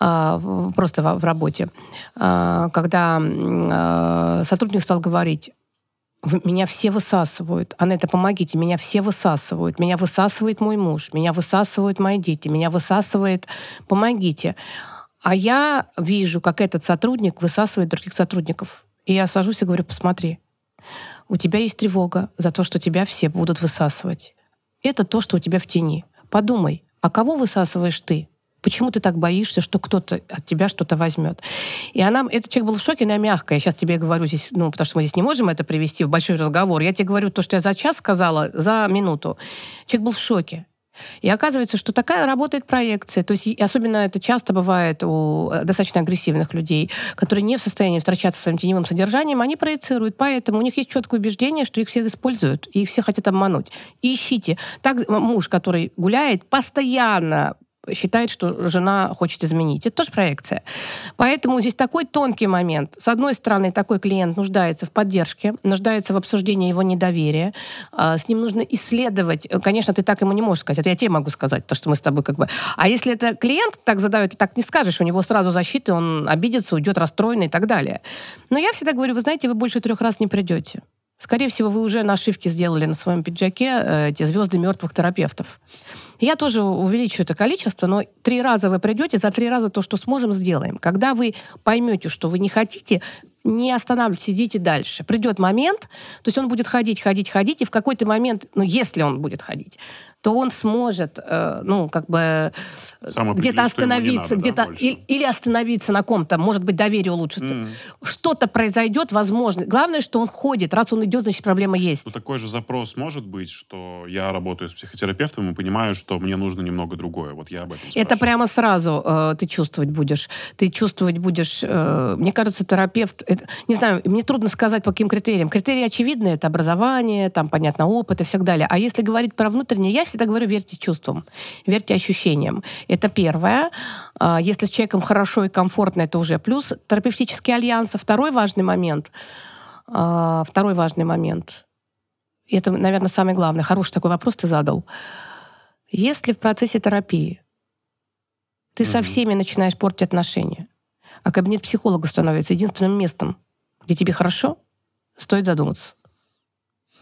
а просто в, в работе, А, когда э, сотрудник стал говорить, «В- меня все высасывают. Анетта, помогите, меня все высасывают. Меня высасывает мой муж, меня высасывают мои дети, меня высасывает... Помогите. А я вижу, как этот сотрудник высасывает других сотрудников. И я сажусь и говорю, посмотри, у тебя есть тревога за то, что тебя все будут высасывать. Это то, что у тебя в тени. Подумай, а кого высасываешь ты? Почему ты так боишься, что кто-то от тебя что-то возьмет? И она, этот человек был в шоке, я мягкая. Я сейчас тебе говорю здесь, ну, потому что мы здесь не можем это привести в большой разговор. Я тебе говорю то, что я за час сказала, за минуту. Человек был в шоке. И оказывается, что такая работает проекция. То есть особенно это часто бывает у э, достаточно агрессивных людей, которые не в состоянии встречаться со своим теневым содержанием, они проецируют. Поэтому у них есть четкое убеждение, что их всех используют, и их все хотят обмануть. Ищите. Так муж, который гуляет, постоянно считает, что жена хочет изменить. Это тоже проекция. Поэтому здесь такой тонкий момент. С одной стороны, такой клиент нуждается в поддержке, нуждается в обсуждении его недоверия. А, С ним нужно исследовать. Конечно, ты так ему не можешь сказать. Это я тебе могу сказать, то, что мы с тобой как бы... А если это клиент так задает, так не скажешь. У него сразу защиты, он обидится, уйдет расстроенный и так далее. Но я всегда говорю, вы знаете, вы больше трех раз не придете. Скорее всего, вы уже нашивки сделали на своем пиджаке, э, эти звезды мертвых терапевтов. Я тоже увеличу это количество, но три раза вы придете, за три раза то, что сможем, сделаем. Когда вы поймете, что вы не хотите, не останавливайтесь, идите дальше. Придет момент, то есть он будет ходить, ходить, ходить, и в какой-то момент, ну, если он будет ходить, то он сможет, э, ну, как бы Сам где-то остановиться, да, где-то больше. или, или остановиться на ком-то, может быть, доверие улучшится. М. Что-то произойдет, возможно. Главное, что он ходит. Раз он идет, значит, проблема есть. Ну, такой же запрос может быть, что я работаю с психотерапевтом и понимаю, что мне нужно немного другое. Вот я об этом Это спрашиваю. прямо сразу э, ты чувствовать будешь. Ты чувствовать будешь... э, мне кажется, терапевт... не знаю, мне трудно сказать, по каким критериям. Критерии очевидны. Это образование, там, понятно, опыт и все далее. А если говорить про внутреннее, я всегда говорю, верьте чувствам, верьте ощущениям. Это первое. А, Если с человеком хорошо и комфортно, это уже плюс. Терапевтический альянс. Второй важный момент. а, Второй важный момент. И это, наверное, самый главный. Хороший такой вопрос ты задал. Если в процессе терапии ты со Мгм. всеми начинаешь портить отношения, а кабинет психолога становится единственным местом, где тебе хорошо, стоит задуматься.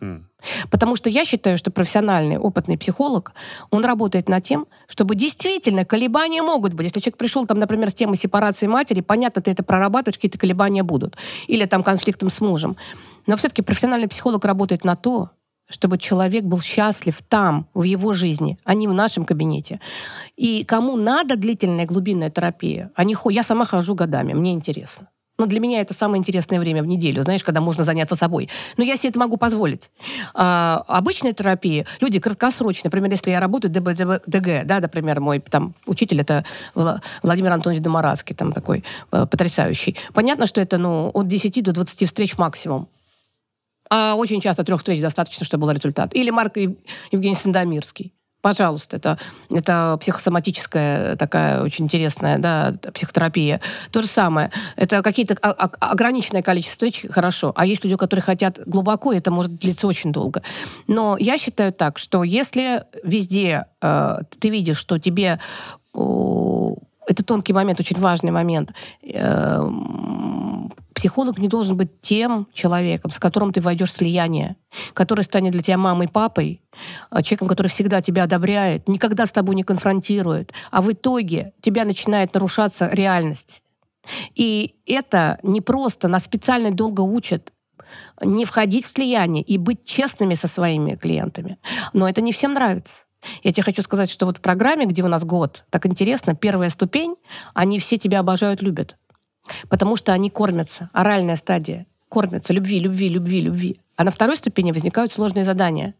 Хм. Потому что я считаю, что профессиональный, опытный психолог, он работает над тем, чтобы действительно колебания могут быть. Если человек пришел, там, например, с темой сепарации матери, понятно, ты это прорабатываешь, какие-то колебания будут. Или там конфликтом с мужем. Но все-таки профессиональный психолог работает на то, чтобы человек был счастлив там, в его жизни, а не в нашем кабинете. И кому надо длительная глубинная терапия, они я сама хожу годами, мне интересно. Но для меня это самое интересное время в неделю, знаешь, когда можно заняться собой. Но я себе это могу позволить. А, обычная терапия, люди краткосрочно, например, если я работаю ДБ, ДБ, ДГ, да, например, мой там учитель это Вла- Владимир Антонович Домарадский, там такой э, потрясающий. Понятно, что это, ну, от 10 до 20 встреч максимум. А очень часто трех встреч достаточно, чтобы был результат. Или Марк Ев- Евгений Сандомирский. Пожалуйста, это, это психосоматическая такая очень интересная да, психотерапия. То же самое. Это какие-то о- о- ограниченное количество встреч, хорошо. А есть люди, которые хотят глубоко, и это может длиться очень долго. Но я считаю так, что если везде э, ты видишь, что тебе о, это тонкий момент, очень важный момент. Эм, Психолог не должен быть тем человеком, с которым ты войдешь в слияние, который станет для тебя мамой, папой, а, человеком, который всегда тебя одобряет, никогда с тобой не конфронтирует, а в итоге тебя начинает нарушаться реальность. И это не просто, нас специально долго учат не входить в слияние и быть честными со своими клиентами. Но это не всем нравится. Я тебе хочу сказать, что вот в программе, где у нас год, так интересно, первая ступень, они все тебя обожают, любят. Потому что они кормятся. Оральная стадия. Кормятся любви, любви, любви, любви. А на второй ступени возникают сложные задания.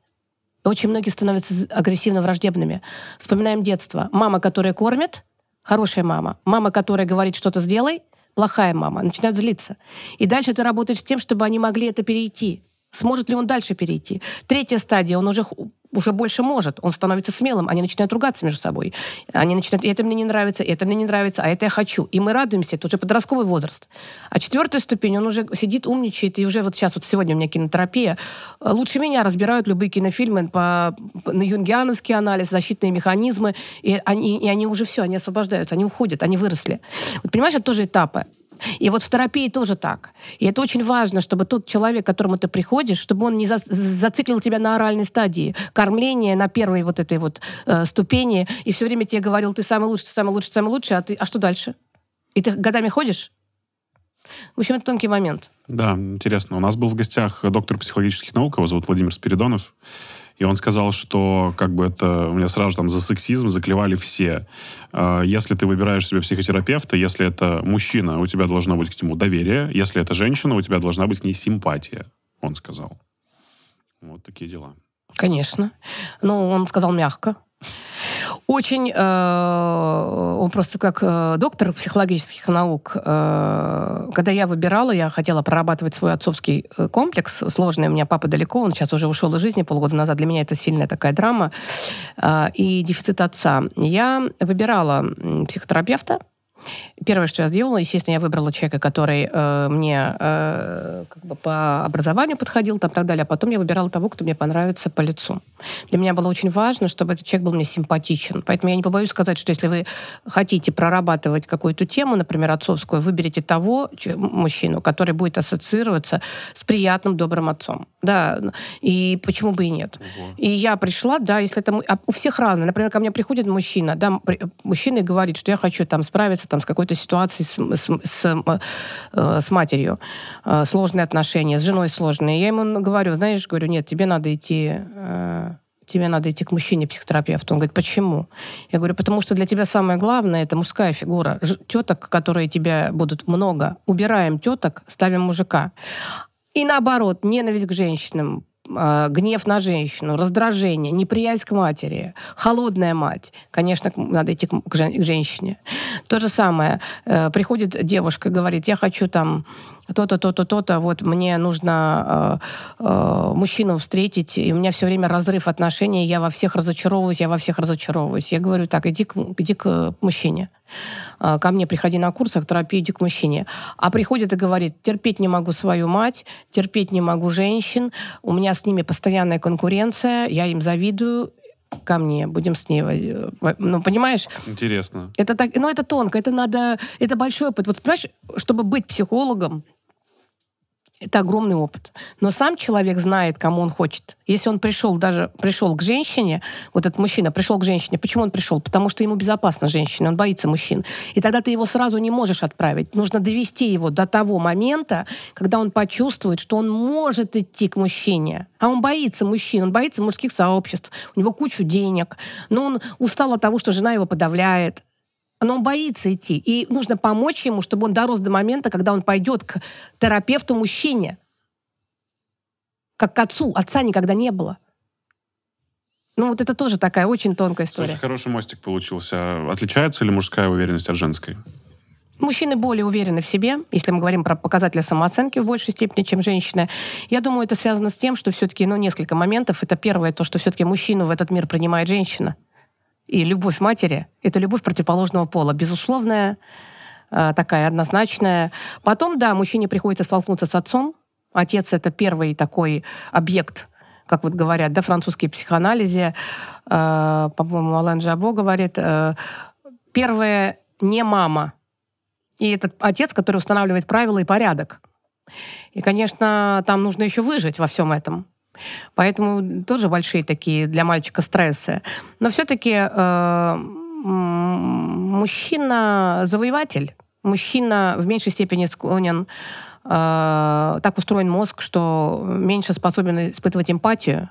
Очень многие становятся з- агрессивно-враждебными. Вспоминаем детство. Мама, которая кормит, хорошая мама. Мама, которая говорит, что-то сделай, плохая мама. Начинают злиться. И дальше ты работаешь с тем, чтобы они могли это перейти. Сможет ли он дальше перейти? Третья стадия, он уже, уже больше может. Он становится смелым. Они начинают ругаться между собой. Они начинают, это мне не нравится, это мне не нравится, а это я хочу. И мы радуемся, это уже подростковый возраст. А четвертая ступень, он уже сидит, умничает, и уже вот сейчас, вот сегодня у меня кинотерапия, лучше меня разбирают любые кинофильмы по- на юнгиановский анализ, защитные механизмы, и они, и они уже все, они освобождаются, они уходят, они выросли. Вот понимаешь, это тоже этапы. И вот в терапии тоже так. И это очень важно, чтобы тот человек, к которому ты приходишь, чтобы он не за- зациклил тебя на оральной стадии, кормление на первой вот этой вот э, ступени, и все время тебе говорил, ты самый лучший, ты самый лучший, самый лучший, а ты, а что дальше? И ты годами ходишь? В общем, это тонкий момент. Да, интересно. У нас был в гостях доктор психологических наук, его зовут Владимир Спиридонов. И он сказал, что как бы это у меня сразу там за сексизм заклевали все. Э, Если ты выбираешь себе психотерапевта, если это мужчина, у тебя должно быть к нему доверие. Если это женщина, у тебя должна быть к ней симпатия, он сказал. Вот такие дела. Конечно. Ну, он сказал мягко. Очень, э, он просто как э, доктор психологических наук, э, когда я выбирала, я хотела прорабатывать свой отцовский э, комплекс, сложный, у меня папа далеко, он сейчас уже ушел из жизни. Полгода назад, для меня это сильная такая драма, э, и дефицит отца. Я выбирала психотерапевта, Первое, что я сделала, естественно, я выбрала человека, который э, мне э, как бы по образованию подходил, там так далее, а потом я выбирала того, кто мне понравится по лицу. Для меня было очень важно, чтобы этот человек был мне симпатичен. Поэтому я не побоюсь сказать, что если вы хотите прорабатывать какую-то тему, например, отцовскую, выберите того мужчину, который будет ассоциироваться с приятным, добрым отцом. Да, и почему бы и нет. Угу. И я пришла, да, если это... А у всех разное. Например, ко мне приходит мужчина, да, мужчина и говорит, что я хочу там справиться там, с какой-то ситуацией с, с, с, э, с матерью. Э, сложные отношения, с женой сложные. Я ему говорю, знаешь, говорю, нет, тебе надо идти э, тебе надо идти к мужчине-психотерапевту. Он говорит, почему? Я говорю, потому что для тебя самое главное — это мужская фигура. Ж- теток, которые тебя будут много. Убираем теток, ставим мужика. И наоборот, ненависть к женщинам, гнев на женщину, раздражение, неприязнь к матери, холодная мать. Конечно, надо идти к женщине. То же самое. Э, приходит девушка и говорит, я хочу там то-то, то-то, то-то, вот мне нужно э, э, мужчину встретить, и у меня все время разрыв отношений, я во всех разочаровываюсь, я во всех разочаровываюсь. Я говорю, так, иди к, иди к мужчине. Э, ко мне приходи на курсах терапии, иди к мужчине. А приходит и говорит, терпеть не могу свою мать, терпеть не могу женщин, у меня с ними постоянная конкуренция, я им завидую, ко мне, будем с ней... Ну, понимаешь? Интересно. Это так, ну, это тонко, это надо... Это большой опыт. Вот, понимаешь, чтобы быть психологом, это огромный опыт. Но сам человек знает, кому он хочет. Если он пришел даже пришел к женщине, вот этот мужчина пришел к женщине, почему он пришел? Потому что ему безопасно женщина, он боится мужчин. И тогда ты его сразу не можешь отправить. Нужно довести его до того момента, когда он почувствует, что он может идти к мужчине. А он боится мужчин, он боится мужских сообществ, у него кучу денег, но он устал от того, что жена его подавляет но он боится идти. И нужно помочь ему, чтобы он дорос до момента, когда он пойдет к терапевту-мужчине. Как к отцу. Отца никогда не было. Ну, вот это тоже такая очень тонкая история. Слушай, хороший мостик получился. Отличается ли мужская уверенность от женской? Мужчины более уверены в себе, если мы говорим про показатели самооценки в большей степени, чем женщины. Я думаю, это связано с тем, что все-таки, ну, несколько моментов. Это первое, то, что все-таки мужчину в этот мир принимает женщина и любовь матери — это любовь противоположного пола. Безусловная, э, такая однозначная. Потом, да, мужчине приходится столкнуться с отцом. Отец — это первый такой объект, как вот говорят, да, французские психоанализе. Э, по-моему, Алан Жабо говорит, э, первое не мама. И этот отец, который устанавливает правила и порядок. И, конечно, там нужно еще выжить во всем этом. Поэтому тоже большие такие для мальчика стрессы. Но все-таки э, мужчина завоеватель, мужчина в меньшей степени склонен Uh, так устроен мозг, что меньше способен испытывать эмпатию.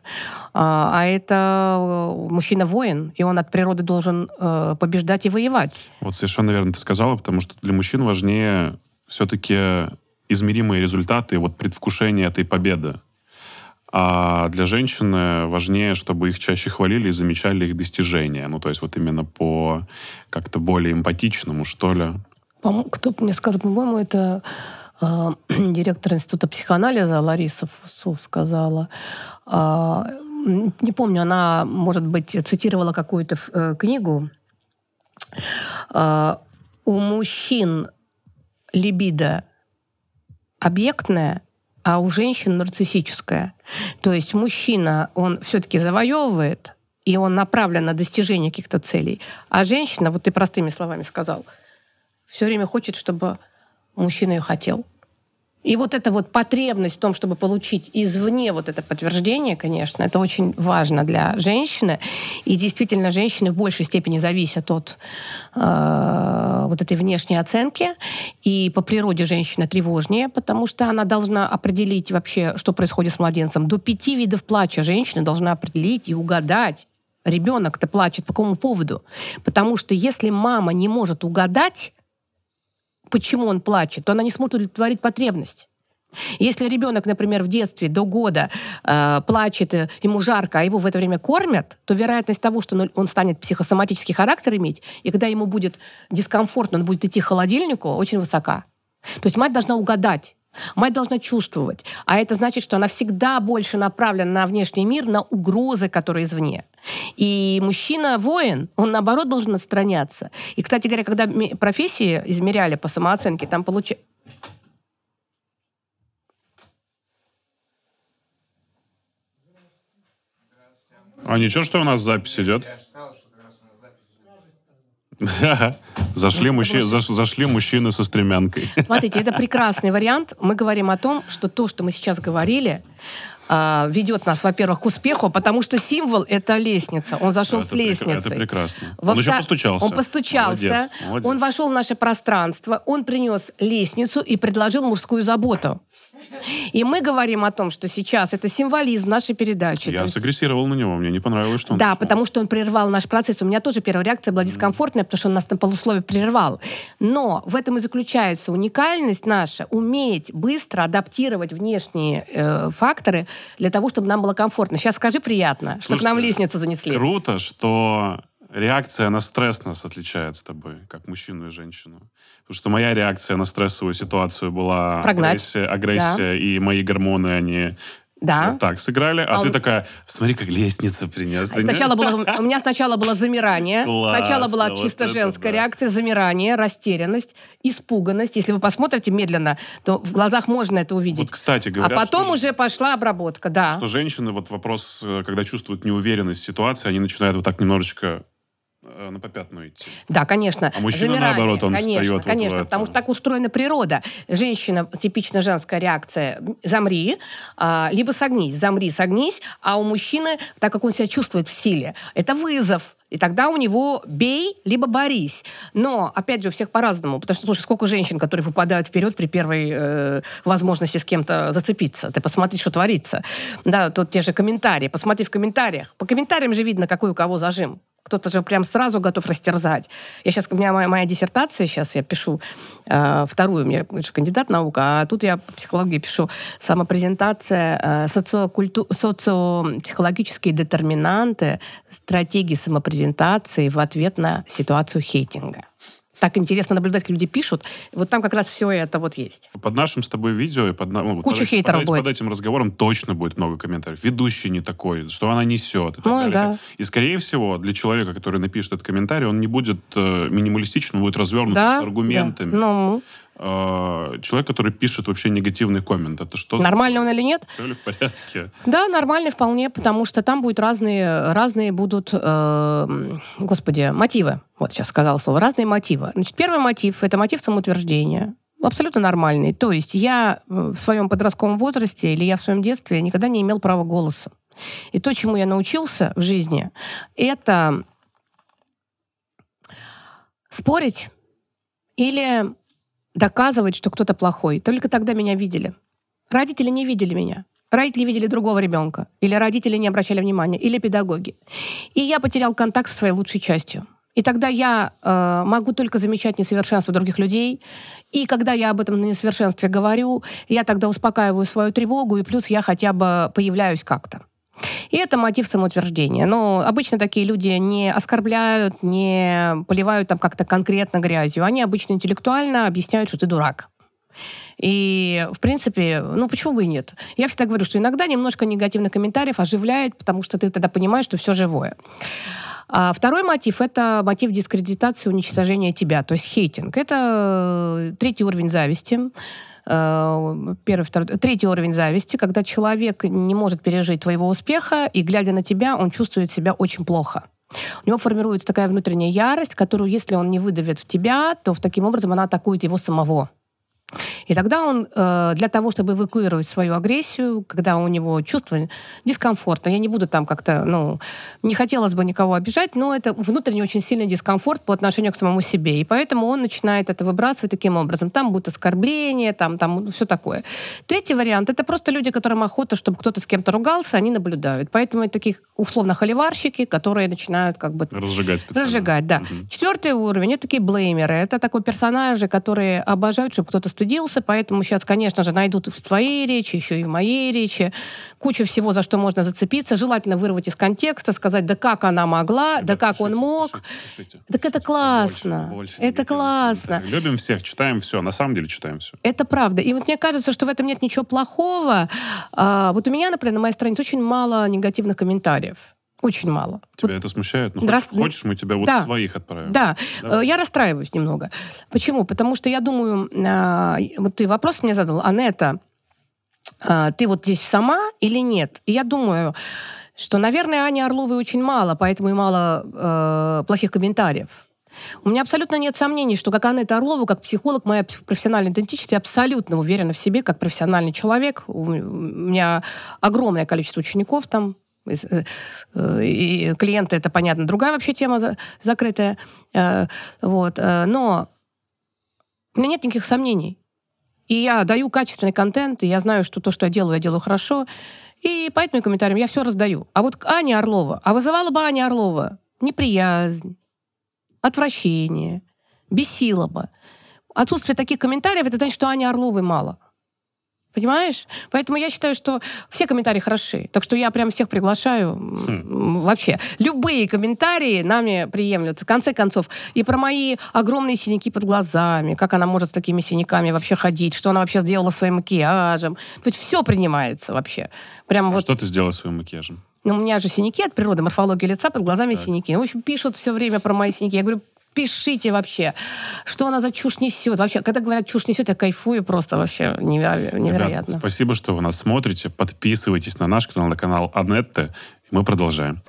Uh, а это мужчина-воин, и он от природы должен uh, побеждать и воевать. Вот совершенно верно ты сказала, потому что для мужчин важнее все-таки измеримые результаты, вот предвкушение этой победы. А для женщины важнее, чтобы их чаще хвалили и замечали их достижения. Ну, то есть вот именно по как-то более эмпатичному, что ли. Кто мне сказал, по-моему, это э, директор Института психоанализа Лариса Фусу сказала. Э, не помню, она, может быть, цитировала какую-то э, книгу. Э, у мужчин либидо объектное, а у женщин нарциссическое. То есть мужчина, он все-таки завоевывает, и он направлен на достижение каких-то целей. А женщина, вот ты простыми словами сказал, все время хочет, чтобы мужчина ее хотел. И вот эта вот потребность в том, чтобы получить извне вот это подтверждение, конечно, это очень важно для женщины. И действительно, женщины в большей степени зависят от э, вот этой внешней оценки. И по природе женщина тревожнее, потому что она должна определить вообще, что происходит с младенцем. До пяти видов плача женщина должна определить и угадать, ребенок-то плачет по какому поводу. Потому что если мама не может угадать, почему он плачет, то она не сможет удовлетворить потребность. Если ребенок, например, в детстве до года э, плачет, э, ему жарко, а его в это время кормят, то вероятность того, что он станет психосоматический характер иметь, и когда ему будет дискомфортно, он будет идти к холодильнику, очень высока. То есть мать должна угадать, Мать должна чувствовать. А это значит, что она всегда больше направлена на внешний мир, на угрозы, которые извне. И мужчина-воин, он наоборот должен отстраняться. И, кстати говоря, когда профессии измеряли по самооценке, там получается... А ничего, что у нас запись идет? Я сказал, что как раз у нас запись. Зашли, мужчи- заш- зашли мужчины со стремянкой. Смотрите, это прекрасный вариант. Мы говорим о том, что то, что мы сейчас говорили, а, ведет нас, во-первых, к успеху, потому что символ — это лестница. Он зашел Это с лестницы. Это прекрасно. Во Он еще втор- постучался. Он постучался. Молодец, молодец. Он вошел в наше пространство. Он принес лестницу и предложил мужскую заботу. И мы говорим о том, что сейчас это символизм нашей передачи. Я есть- сагрессировал на него, мне не понравилось, что он да, начал. потому что он прервал наш процесс. У меня тоже первая реакция была дискомфортная, потому что он нас на полусловие прервал. Но в этом и заключается уникальность наша — уметь быстро адаптировать внешние э, факторы для того, чтобы нам было комфортно. Сейчас скажи приятно, чтобы Слушайте, нам лестницу занесли. Круто, что реакция на стресс нас отличает с тобой, как мужчину и женщину. Потому что моя реакция на стрессовую ситуацию была Прогнать. агрессия, агрессия и мои гормоны, они Да. вот так сыграли. А, А ты он- такая, смотри, как лестница принес. Сначала было, у меня сначала было замирание. Классно, сначала была вот чисто женская да. реакция, замирание, растерянность, испуганность. Если вы посмотрите медленно, то в глазах можно это увидеть. Вот, кстати, а говорят, потом что, уже пошла обработка, да. что женщины, вот вопрос, э, когда чувствуют неуверенность в ситуации, они начинают вот так немножечко на попятную идти. Да, конечно. А мужчина, Замирание, наоборот, он конечно, встает вот Конечно, это. потому что так устроена природа. Женщина, типично женская реакция, замри, а, либо согнись, замри, согнись, а у мужчины, так как он себя чувствует в силе, это вызов. И тогда у него бей, либо борись. Но, опять же, у всех по-разному. Потому что, слушай, сколько женщин, которые выпадают вперед при первой э, возможности с кем-то зацепиться. Ты посмотри, что творится. Да, тут те же комментарии. Посмотри в комментариях. По комментариям же видно, какой у кого зажим. Кто-то же прям сразу готов растерзать. Я сейчас, у меня моя, моя диссертация, сейчас я пишу э, вторую, у меня же кандидат наук, а тут я по психологии пишу самопрезентация, э, социокульту- социопсихологические детерминанты стратегии самопрезентации в ответ на ситуацию хейтинга. Так интересно наблюдать, как люди пишут. Вот там как раз все это вот есть. Под нашим с тобой видео и под, ну, Куча под, хейтеров под, будет. под этим разговором точно будет много комментариев. Ведущий не такой, что она несет. И, Ну, далее. да. И, скорее всего, для человека, который напишет этот комментарий, он не будет э, минималистичен, он будет развернут Да, с аргументами. да. Ну, Э, человек, который пишет вообще негативный коммент, это что? нормальный он или нет? Все ли в порядке? Да, нормальный вполне, потому что там будут разные, разные будут, э, господи, мотивы. Вот сейчас сказала слово, разные мотивы. Значит, первый мотив – это мотив самоутверждения. Абсолютно нормальный. То есть я э, в своем подростковом возрасте или я в своем детстве никогда не имел права голоса. И то, чему я научился в жизни, это спорить или доказывать, что кто-то плохой. Только тогда меня видели. Родители не видели меня. Родители видели другого ребенка. Или родители не обращали внимания. Или педагоги. И я потерял контакт со своей лучшей частью. И тогда я э, могу только замечать несовершенство других людей. И когда я об этом несовершенстве говорю, я тогда успокаиваю свою тревогу, и плюс я хотя бы появляюсь как-то. И это мотив самоутверждения. Но обычно такие люди не оскорбляют, не поливают там как-то конкретно грязью. Они обычно интеллектуально объясняют, что ты дурак. И, в принципе, ну почему бы и нет? Я всегда говорю, что иногда немножко негативных комментариев оживляет, потому что ты тогда понимаешь, что все живое. А второй мотив — это мотив дискредитации, уничтожения тебя, то есть хейтинг. Это э, третий уровень зависти. Э, Первый, второй, третий уровень зависти, когда человек не может пережить твоего успеха, и, глядя на тебя, он чувствует себя очень плохо. У него формируется такая внутренняя ярость, которую, если он не выдавит в тебя, то в таким образом она атакует его самого. И тогда он э, для того, чтобы эвакуировать свою агрессию, когда у него чувство дискомфорта, я не буду там как-то, ну, не хотелось бы никого обижать, но это внутренний очень сильный дискомфорт по отношению к самому себе. И поэтому он начинает это выбрасывать таким образом. Там будут оскорбления, там, там все такое. Третий вариант — это просто люди, которым охота, чтобы кто-то с кем-то ругался, они наблюдают. Поэтому это таких условно холиварщики, которые начинают как бы Разжигать специально. Разжигать, да. Мгм. Четвертый уровень это такие блеймеры. Это такой персонажи, которые обожают, чтобы кто-то стыдился. Поэтому сейчас, конечно же, найдут в твоей речи, еще и в моей речи кучу всего, за что можно зацепиться. Желательно вырвать из контекста, сказать, да как она могла, да Ребят, как он пишите, мог. пишите, пишите. Так это классно. Побольше, побольше это классно. Любим всех, читаем все. На самом деле читаем все. Это правда. И вот мне кажется, что в этом нет ничего плохого. А, вот у меня, например, на моей странице очень мало негативных комментариев. Очень мало. Тебя это смущает? Ну, Раз- хочешь, хочешь, мы тебя вот Да. своих отправим? Да, Давай. э, я расстраиваюсь немного. Почему? Потому что я думаю, а, вот ты вопрос мне задал, Анетта, а, ты вот здесь сама или нет? И я думаю, что, наверное, Ани Орловой очень мало, поэтому и мало э, плохих комментариев. У меня абсолютно нет сомнений, что как Анна Орлова, как психолог, моя профессиональная идентичность, я абсолютно уверена в себе, как профессиональный человек. У меня огромное количество учеников там, и клиенты, это, понятно, другая вообще тема закрытая. Э, вот. Но у меня нет никаких сомнений. И я даю качественный контент, и я знаю, что то, что я делаю, я делаю хорошо. И по этим комментариям я все раздаю. А вот Аня Орлова, а вызывала бы Аня Орлова неприязнь, отвращение, бесило бы. Отсутствие таких комментариев, это значит, что Ани Орловой мало. Понимаешь? Поэтому я считаю, что все комментарии хороши. Так что я прям всех приглашаю хм. вообще. Любые комментарии нами приемлются. В конце концов, и про мои огромные синяки под глазами, как она может с такими синяками вообще ходить, что она вообще сделала своим макияжем. То есть все принимается вообще. Прям а вот... что ты сделала своим макияжем? Ну, у меня же синяки от природы, морфология лица, под глазами так. синяки. В общем, пишут все время про мои синяки. Я говорю, пишите вообще, что она за чушь несет. Вообще, когда говорят чушь несет, я кайфую просто вообще невероятно. Ребят, спасибо, что вы нас смотрите. Подписывайтесь на наш канал, на канал Анетты. Мы продолжаем.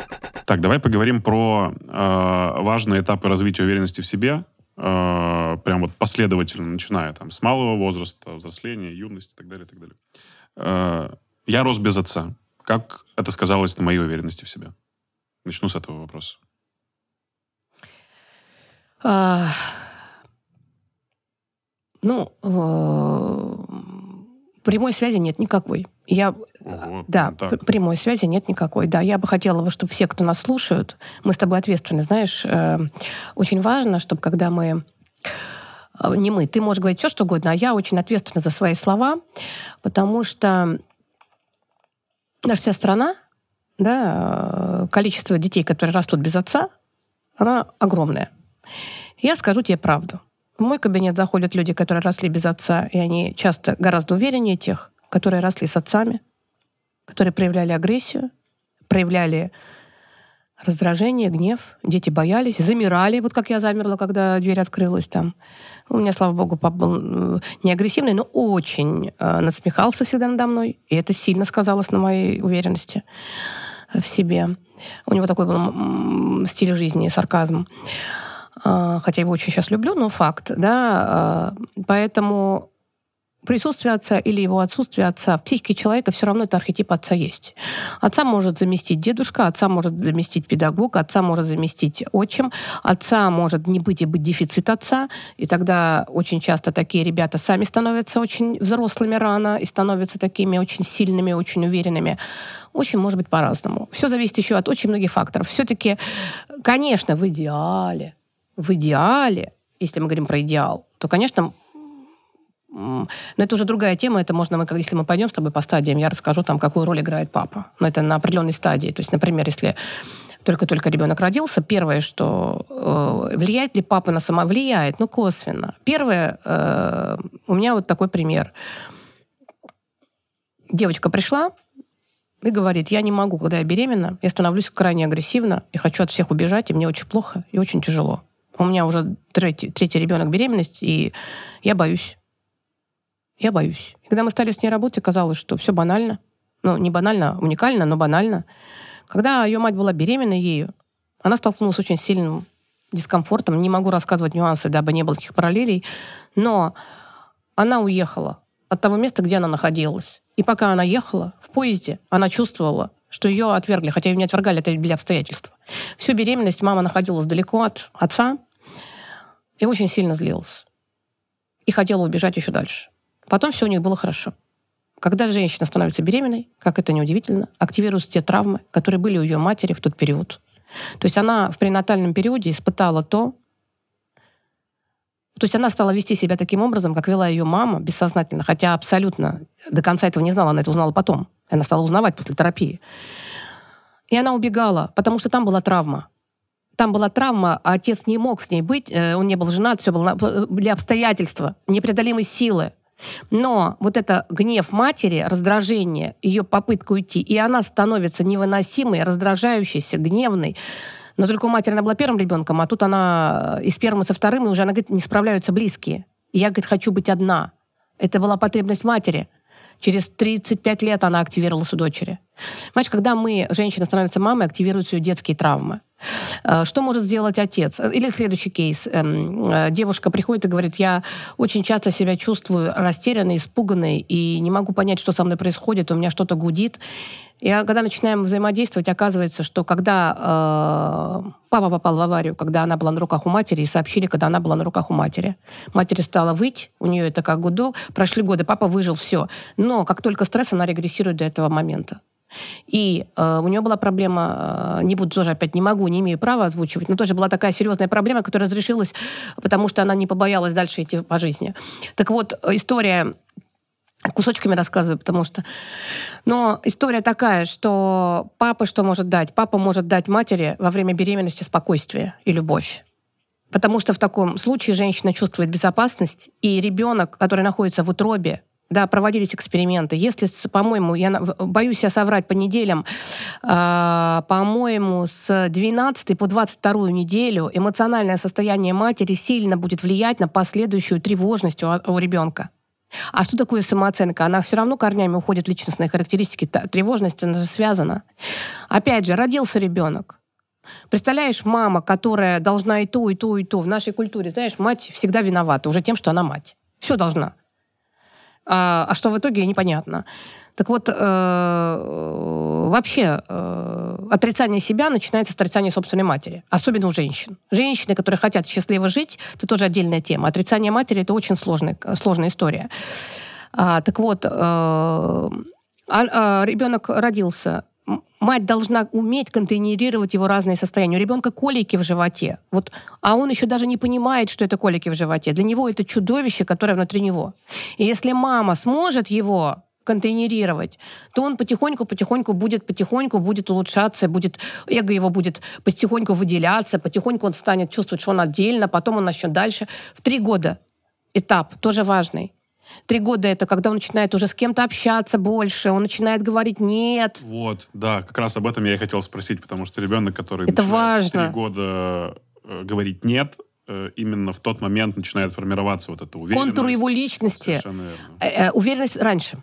Так, давай поговорим про э, важные этапы развития уверенности в себе. Э, прям вот последовательно, начиная там с малого возраста, взросления, юности и так далее, и так далее. Э, я рос без отца. Как это сказалось на моей уверенности в себе? Начну с этого вопроса. А, ну, прямой связи нет никакой. Я, Ого, да, так. прямой связи нет никакой. Да, я бы хотела, чтобы все, кто нас слушают, мы с тобой ответственны, знаешь, э, очень важно, чтобы когда мы э, не мы, ты можешь говорить все, что угодно, а я очень ответственна за свои слова, потому что наша вся страна, да, э, количество детей, которые растут без отца, она огромная. Я скажу тебе правду. В мой кабинет заходят люди, которые росли без отца, и они часто гораздо увереннее тех, которые росли с отцами, которые проявляли агрессию, проявляли раздражение, гнев. Дети боялись, замирали, вот как я замерла, когда дверь открылась там. У меня, слава богу, папа был не агрессивный, но очень э, насмехался всегда надо мной, и это сильно сказалось на моей уверенности в себе. У него такой был стиль жизни, сарказм. А, хотя его очень сейчас люблю, но факт, да, а, поэтому присутствие отца или его отсутствие отца в психике человека все равно это архетип отца есть. Отца может заместить дедушка, отца может заместить педагог, отца может заместить отчим, отца может не быть и быть дефицит отца, и тогда очень часто такие ребята сами становятся очень взрослыми рано и становятся такими очень сильными, очень уверенными. Очень может быть по-разному. Все зависит еще от очень многих факторов. Все-таки, конечно, в идеале в идеале, если мы говорим про идеал, то, конечно, но это уже другая тема, это можно, мы, если мы пойдем с тобой по стадиям, я расскажу там, какую роль играет папа. Но это на определенной стадии. То есть, например, если только-только ребенок родился, первое, что э, влияет ли папа на само... Влияет, ну, косвенно. Первое, э, у меня вот такой пример. Девочка пришла и говорит, я не могу, когда я беременна, я становлюсь крайне агрессивно и хочу от всех убежать, и мне очень плохо и очень тяжело. У меня уже третий, третий ребенок беременность, и я боюсь. Я боюсь. И когда мы стали с ней работать, казалось, что все банально. Ну, не банально, уникально, но банально. Когда ее мать была беременна ею, она столкнулась с очень сильным дискомфортом. Не могу рассказывать нюансы, дабы не было таких параллелей. Но она уехала от того места, где она находилась. И пока она ехала в поезде, она чувствовала, что ее отвергли, хотя ее не отвергали, это были обстоятельства. Всю беременность мама находилась далеко от отца и очень сильно злилась. И хотела убежать еще дальше. Потом все у них было хорошо. Когда женщина становится беременной, как это неудивительно, активируются те травмы, которые были у ее матери в тот период. То есть она в пренатальном периоде испытала то, то есть она стала вести себя таким образом, как вела ее мама, бессознательно, хотя абсолютно до конца этого не знала, она это узнала потом. Она стала узнавать после терапии. И она убегала, потому что там была травма. Там была травма, а отец не мог с ней быть, э, он не был женат, все было, были обстоятельства, непреодолимой силы. Но вот это гнев матери, раздражение, ее попытка уйти, и она становится невыносимой, раздражающейся, гневной. Но только у матери она была первым ребенком, а тут она из первого со вторым, и уже она говорит, не справляются близкие. И я, говорит, хочу быть одна. Это была потребность матери – Через 35 лет она активировалась у дочери. Понимаешь, когда мы, женщина, становится мамой, активируются ее детские травмы. Э, Что может сделать отец? Или следующий кейс. Эм, э, Девушка приходит и говорит, я очень часто себя чувствую растерянной, испуганной, и не могу понять, что со мной происходит, у меня что-то гудит. И а, когда начинаем взаимодействовать, оказывается, что когда э, папа попал в аварию, когда она была на руках у матери, и сообщили, когда она была на руках у матери. Матери стала выть, у нее это как гудок. Прошли годы, папа выжил, все. Но как только стресс, она регрессирует до этого момента. И э, у нее была проблема, э, не буду тоже опять, не могу, не имею права озвучивать, но тоже была такая серьезная проблема, которая разрешилась, потому что она не побоялась дальше идти по жизни. Так вот, история кусочками рассказываю, потому что... Но история такая, что папа что может дать? Папа может дать матери во время беременности спокойствие и любовь. Потому что в таком случае женщина чувствует безопасность, и ребенок, который находится в утробе, да, проводились эксперименты. Если, по-моему, я боюсь я соврать по неделям, а, по-моему, с 12 по 22 неделю эмоциональное состояние матери сильно будет влиять на последующую тревожность у, у ребенка. А что такое самооценка? Она все равно корнями уходит в личностные характеристики. Тревожность, она же связана. Опять же, родился ребенок. Представляешь, мама, которая должна и то, и то, и то. В нашей культуре, знаешь, мать всегда виновата уже тем, что она мать. Все должна. А, а что в итоге, непонятно. Так вот, э, вообще э, отрицание себя начинается с отрицания собственной матери, особенно у женщин. Женщины, которые хотят счастливо жить, это тоже отдельная тема. Отрицание матери это очень сложная, сложная история. А, так вот, э, а- а ребенок родился. Мать должна уметь контейнерировать его разные состояния. У ребенка колики в животе. Вот, а он еще даже не понимает, что это колики в животе. Для него это чудовище, которое внутри него. И если мама сможет его контейнерировать, то он потихоньку-потихоньку будет, потихоньку будет улучшаться, будет, эго его будет потихоньку выделяться, потихоньку он станет чувствовать, что он отдельно, потом он начнет дальше. В три года этап тоже важный. Три года это когда он начинает уже с кем-то общаться больше, он начинает говорить «нет». Вот, да, как раз об этом я и хотел спросить, потому что ребенок, который Это начинает в три года э, говорить «нет», э, именно в тот момент начинает формироваться вот эта уверенность. Контур его личности. Э, э, уверенность раньше.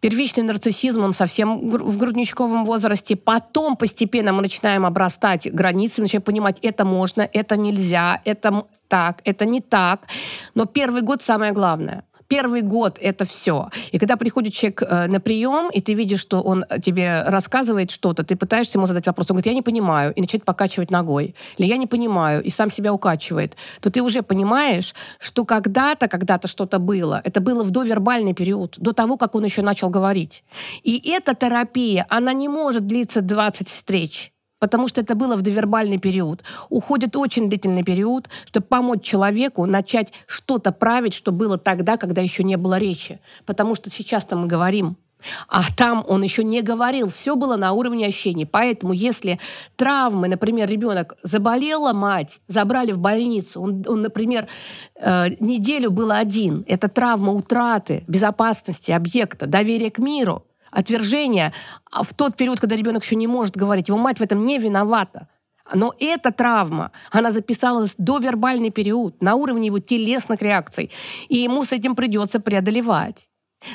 Первичный нарциссизм, он совсем в грудничковом возрасте. Потом постепенно мы начинаем обрастать границы, начинаем понимать, это можно, это нельзя, это так, это не так. Но первый год самое главное. Первый год это все. И когда приходит человек э, на прием, и ты видишь, что он тебе рассказывает что-то, ты пытаешься ему задать вопрос, он говорит, я не понимаю, и начинает покачивать ногой. Или я не понимаю, и сам себя укачивает. То ты уже понимаешь, что когда-то, когда-то что-то было. Это было в довербальный период, до того, как он еще начал говорить. И эта терапия, она не может длиться 20 встреч. Потому что это было в довербальный период. Уходит очень длительный период, чтобы помочь человеку начать что-то править, что было тогда, когда еще не было речи. Потому что сейчас-то мы говорим. А там он еще не говорил, все было на уровне ощущений. Поэтому, если травмы, например, ребенок заболела мать, забрали в больницу, он, он, например, э, неделю был один, это травма утраты безопасности объекта, доверия к миру, отвержение а в тот период, когда ребенок еще не может говорить, его мать в этом не виновата. Но эта травма, она записалась до вербальный период, на уровне его телесных реакций. И ему с этим придется преодолевать.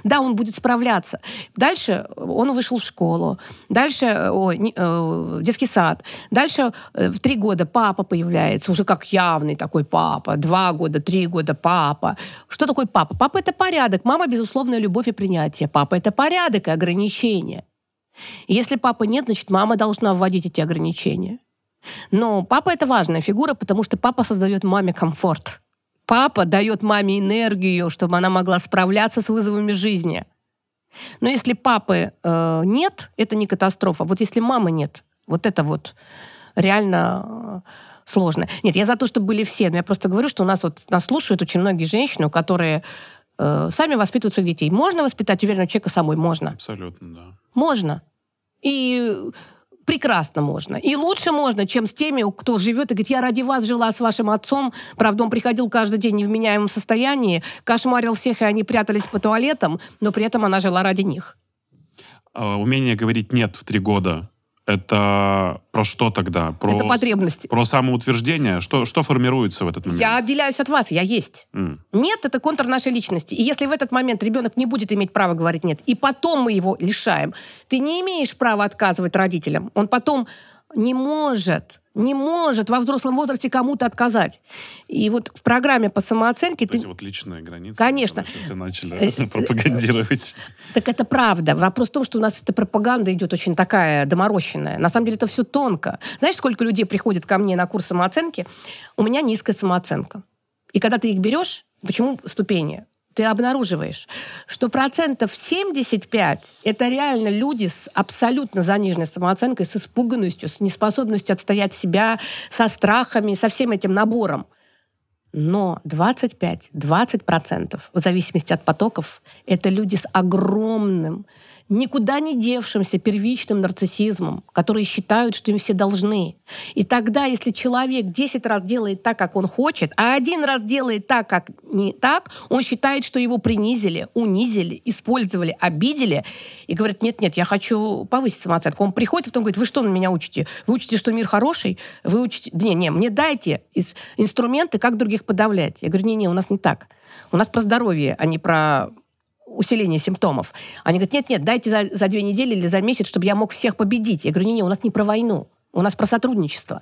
Да, он будет справляться. Дальше он вышел в школу. Дальше э, ой, не- э, детский сад. Дальше э, в три года папа появляется, уже как явный такой папа. Два года, три года папа. Что такое папа? Папа — это порядок. Мама — безусловная любовь и принятие. Папа — это порядок и ограничения. Если папы нет, значит, мама должна вводить эти ограничения. Но папа — это важная фигура, потому что папа создает маме комфорт. Папа дает маме энергию, чтобы она могла справляться с вызовами жизни. Но если папы э, нет, это не катастрофа. Вот если мамы нет, вот это вот реально э, сложно. Нет, я за то, чтобы были все, но я просто говорю, что у нас вот нас слушают очень многие женщины, которые э, сами воспитывают своих детей. Можно воспитать уверенного человека самой? Можно. Абсолютно, да. Можно. И прекрасно можно. И лучше можно, чем с теми, кто живет и говорит, я ради вас жила с вашим отцом. Правда, он приходил каждый день в невменяемом состоянии, кошмарил всех, и они прятались по туалетам, но при этом она жила ради них. А, Умение говорить «нет» в три года Это про что тогда? Про Это потребности. Про самоутверждение? Что, что формируется в этот момент? Я отделяюсь от вас, я есть. М. Нет, это контур нашей личности. И если в этот момент ребенок не будет иметь права говорить нет, и потом мы его лишаем, ты не имеешь права отказывать родителям. Он потом не может, не может во взрослом возрасте кому-то отказать. И вот в программе по самооценке Вот ты... эти вот личные границы. Конечно. Сейчас и начали пропагандировать. Так это правда. Вопрос в том, что у нас эта пропаганда идет очень такая доморощенная. На самом деле это все тонко. Знаешь, сколько людей приходит ко мне на курс самооценки? У меня низкая самооценка. И когда ты их берешь, почему ступени? Ты обнаруживаешь, что процентов 75 это реально люди с абсолютно заниженной самооценкой, с испуганностью, с неспособностью отстоять себя, со страхами, со всем этим набором. Но 25-20%, в зависимости от потоков, это люди с огромным, никуда не девшимся первичным нарциссизмом, которые считают, что им все должны. И тогда, если человек 10 раз делает так, как он хочет, а один раз делает так, как не так, он считает, что его принизили, унизили, использовали, обидели, и говорит, нет-нет, я хочу повысить самооценку. Он приходит, и потом говорит, вы что на меня учите? Вы учите, что мир хороший? Вы учите... Не-не, мне дайте инструменты, как других подавлять. Я говорю, не-не, у нас не так. У нас про здоровье, а не про усиление симптомов. Они говорят, нет-нет, дайте за, за две недели или за месяц, чтобы я мог всех победить. Я говорю, не-не, у нас не про войну. У нас про сотрудничество.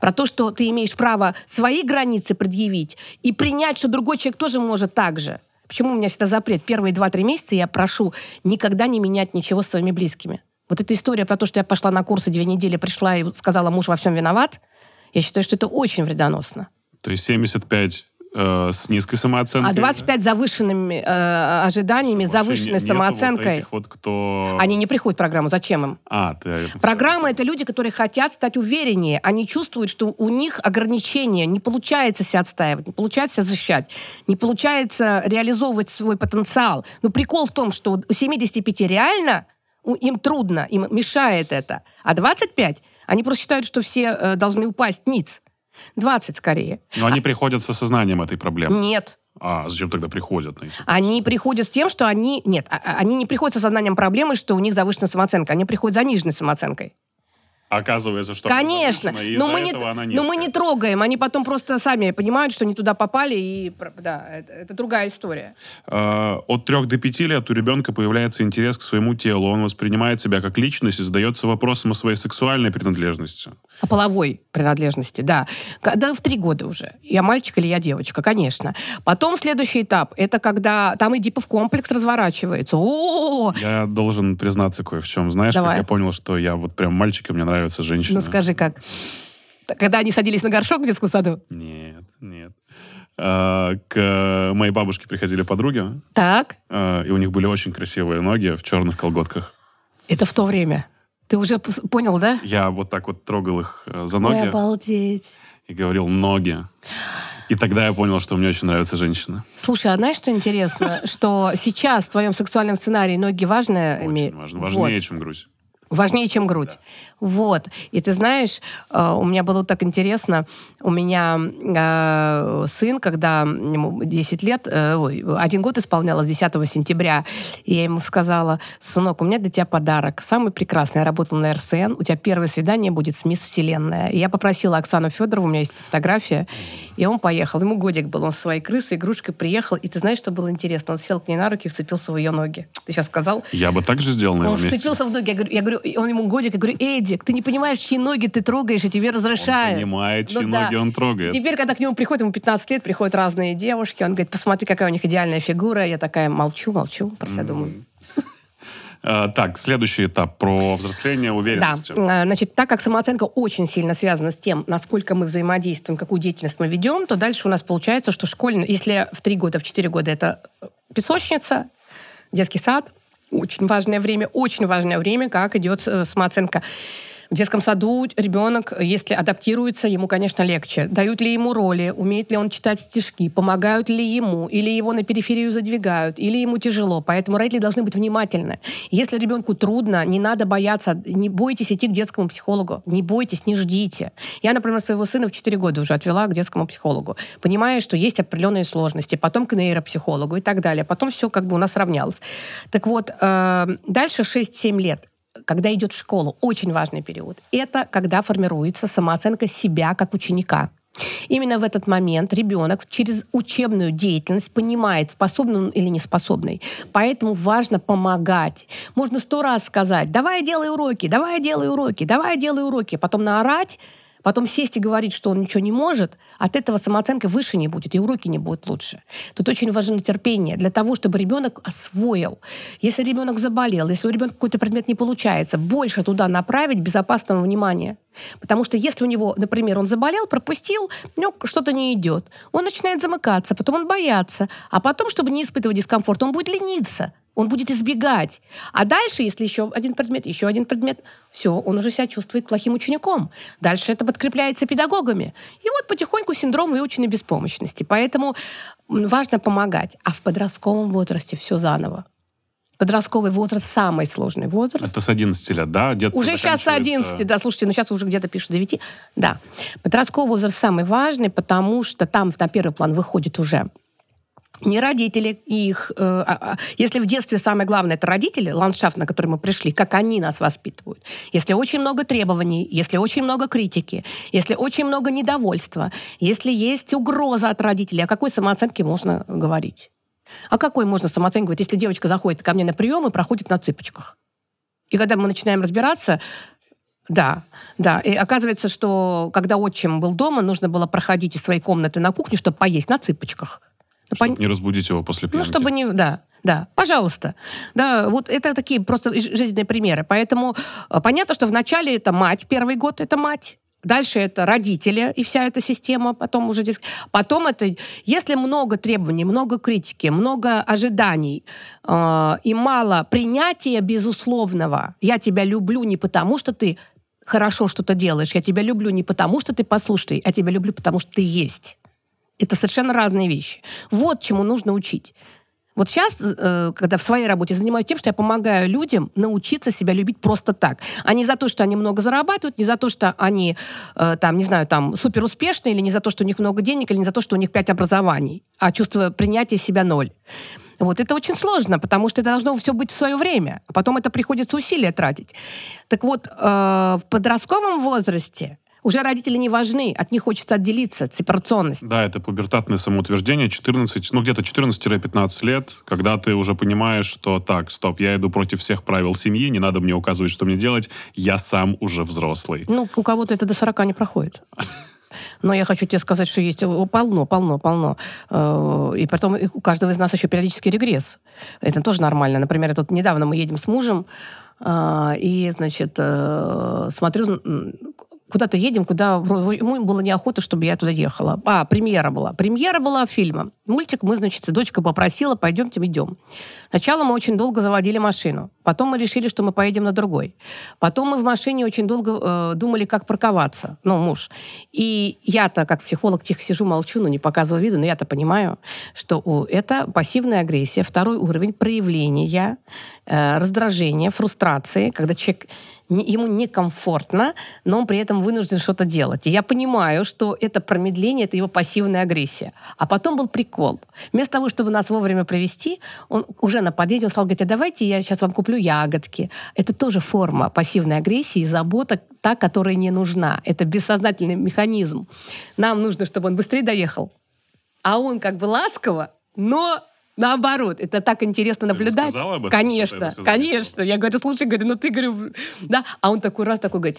Про то, что ты имеешь право свои границы предъявить и принять, что другой человек тоже может так же. Почему у меня всегда запрет? Первые два-три месяца я прошу никогда не менять ничего с своими близкими. Вот эта история про то, что я пошла на курсы две недели, пришла и сказала, муж во всем виноват, я считаю, что это очень вредоносно. То есть 75 э, с низкой самооценкой. А 25 завышенными э, ожиданиями, Вообще завышенной не- самооценкой. Вот этих вот, кто... Они не приходят в программу. Зачем им? А, ты... Программа — это люди, которые хотят стать увереннее. Они чувствуют, что у них ограничения, не получается себя отстаивать, не получается себя защищать, не получается реализовывать свой потенциал. Но прикол в том, что у 75 реально им трудно, им мешает это. А 25, они просто считают, что все э, должны упасть ниц. 20 скорее. Но они приходят с осознанием этой проблемы. Нет. А зачем тогда приходят на эти? Они приходят с тем, что они... Нет, а- а- они не приходят с осознанием проблемы, что у них завышенная самооценка. Они приходят с заниженной самооценкой. Оказывается, что она Конечно. и Но мы, не, она но мы не трогаем. Они потом просто сами понимают, что не туда попали. И да, это, это другая история. Э, От 3 до 5 лет у ребенка появляется интерес к своему телу. Он воспринимает себя как личность и задается вопросом о своей сексуальной принадлежности. О половой принадлежности, да. Когда в три года уже. Я мальчик или я девочка, конечно. Потом следующий этап. Это когда там Эдипов комплекс разворачивается. О, Я должен признаться кое в чем. Знаешь, Давай. как я понял, что я вот прям мальчик, и мне нравятся женщины? ну скажи как. Когда они садились на горшок в детском саду. Нет, нет. Э, К моей бабушке приходили подруги, Так, э, и у них были очень красивые ноги в черных колготках. это в то время. Ты уже понял, да? Я вот так вот трогал их э, за Ой, ноги обалдеть. и говорил «ноги». И тогда я понял, что мне очень нравятся женщины. Слушай, а знаешь, что интересно? Что сейчас в твоем сексуальном сценарии ноги важные? Очень важно. Важнее, чем грудь. Важнее, чем грудь. Вот. И ты знаешь, э, у меня было так интересно. У меня э, сын, когда ему 10 лет, э, один год исполнялось 10 сентября, и я ему сказала, сынок, у меня для тебя подарок. Самый прекрасный. Я работала на РСН. У тебя первое свидание будет с Мисс Вселенная. И я попросила Оксану Федорову, у меня есть фотография, и он поехал. Ему годик был. Он со своей крысой, игрушкой приехал. И ты знаешь, что было интересно? Он сел к ней на руки и вцепился в ее ноги. Ты сейчас сказал? Я бы так же сделал на его Он месте. вцепился в ноги. Я говорю, я говорю, он ему годик, я говорю, Эдик, ты не понимаешь, чьи ноги ты трогаешь, и тебе разрешают. Он понимает, чьи Ну да. ноги он трогает. Теперь, когда к нему приходят, ему 15 лет, приходят разные девушки, он говорит, посмотри, какая у них идеальная фигура. Я такая молчу, молчу, про себя думаю. Э, Так, следующий этап про взросление Да, уверенности. Э, значит, так как самооценка очень сильно связана с тем, насколько мы взаимодействуем, какую деятельность мы ведем, то дальше у нас получается, что школьный, если в 3 года, в 4 года это песочница, детский сад, очень важное время, очень важное время, как идет э, самооценка. В детском саду ребенок, если адаптируется, ему, конечно, легче. Дают ли ему роли, умеет ли он читать стишки, помогают ли ему, или его на периферию задвигают, или ему тяжело. Поэтому родители должны быть внимательны. Если ребенку трудно, не надо бояться, не бойтесь идти к детскому психологу, не бойтесь, не ждите. Я, например, своего сына в 4 года уже отвела к детскому психологу, понимая, что есть определенные сложности, потом к нейропсихологу и так далее. Потом все как бы у нас равнялось. Так вот, э, дальше 6-7 лет когда идет в школу, очень важный период. Это когда формируется самооценка себя как ученика. Именно в этот момент ребенок через учебную деятельность понимает, способный он или не способный. Поэтому важно помогать. Можно сто раз сказать, давай делай уроки, давай делай уроки, давай делай уроки. Потом наорать, потом сесть и говорить, что он ничего не может, от этого самооценка выше не будет, и уроки не будут лучше. Тут очень важно терпение для того, чтобы ребенок освоил. Если ребенок заболел, если у ребенка какой-то предмет не получается, больше туда направить безопасного внимания. Потому что если у него, например, он заболел, пропустил, у него что-то не идет, он начинает замыкаться, потом он бояться, а потом, чтобы не испытывать дискомфорт, он будет лениться он будет избегать. А дальше, если еще один предмет, еще один предмет, все, он уже себя чувствует плохим учеником. Дальше это подкрепляется педагогами. И вот потихоньку синдром выученной беспомощности. Поэтому важно помогать. А в подростковом возрасте все заново. Подростковый возраст самый сложный возраст. Это с 11 лет, да? Детство уже сейчас с 11, да, слушайте, ну сейчас уже где-то пишут 9. Да. Подростковый возраст самый важный, потому что там на первый план выходит уже не родители их. Э, а, а, если в детстве самое главное это родители, ландшафт, на который мы пришли, как они нас воспитывают. Если очень много требований, если очень много критики, если очень много недовольства, если есть угроза от родителей, о какой самооценке можно говорить? А какой можно самооценивать, если девочка заходит ко мне на прием и проходит на цыпочках? И когда мы начинаем разбираться, да, да. И оказывается, что когда отчим был дома, нужно было проходить из своей комнаты на кухню, чтобы поесть на цыпочках. Чтобы Пон... не разбудить его после пьянки. Ну, чтобы не... Да, да, пожалуйста. Да, вот это такие просто жизненные примеры. Поэтому э, понятно, что вначале это мать, первый год это мать, Дальше это родители и вся эта система, потом уже диск... Потом это, если много требований, много критики, много ожиданий э, и мало принятия безусловного, я тебя люблю не потому, что ты хорошо что-то делаешь, я тебя люблю не потому, что ты послушный, а тебя люблю, потому что ты есть. Это совершенно разные вещи. Вот чему нужно учить. Вот сейчас, э, когда в своей работе занимаюсь тем, что я помогаю людям научиться себя любить просто так. А не за то, что они много зарабатывают, не за то, что они, э, там, не знаю, там, супер успешные, или не за то, что у них много денег, или не за то, что у них пять образований, а чувство принятия себя ноль. Вот это очень сложно, потому что это должно все быть в свое время, а потом это приходится усилия тратить. Так вот, э, в подростковом возрасте уже родители не важны, от них хочется отделиться, сепарационность. Да, это пубертатное самоутверждение, 14, ну где-то 14-15 лет, когда ты уже понимаешь, что так, стоп, я иду против всех правил семьи, не надо мне указывать, что мне делать, я сам уже взрослый. Ну, у кого-то это до 40 не проходит. Но я хочу тебе сказать, что есть полно, полно, полно. Э, и потом у каждого из нас еще периодический регресс. Это тоже нормально. Например, тут недавно мы едем с мужем, э, и, значит, э, смотрю, куда-то едем, куда ему было неохота, чтобы я туда ехала. А, премьера была. Премьера была фильма. Мультик мы, значит, дочка попросила, пойдемте, идем. Сначала мы очень долго заводили машину. Потом мы решили, что мы поедем на другой. Потом мы в машине очень долго э, думали, как парковаться. Ну, муж. И я-то, как психолог, тихо сижу, молчу, ну, не показываю виду, но я-то понимаю, что о, это пассивная агрессия, второй уровень проявления э, раздражения, фрустрации, когда человек ему некомфортно, но он при этом вынужден что-то делать. И я понимаю, что это промедление, это его пассивная агрессия. А потом был прикол. Вместо того, чтобы нас вовремя провести, он уже на подъезде он стал говорить, а давайте я сейчас вам куплю ягодки. Это тоже форма пассивной агрессии, забота та, которая не нужна. Это бессознательный механизм. Нам нужно, чтобы он быстрее доехал. А он как бы ласково, но Наоборот, это так интересно наблюдать. Ты об этом, конечно, конечно. Я говорю, слушай, говорю, ну ты, говорю, да. А он такой раз такой говорит,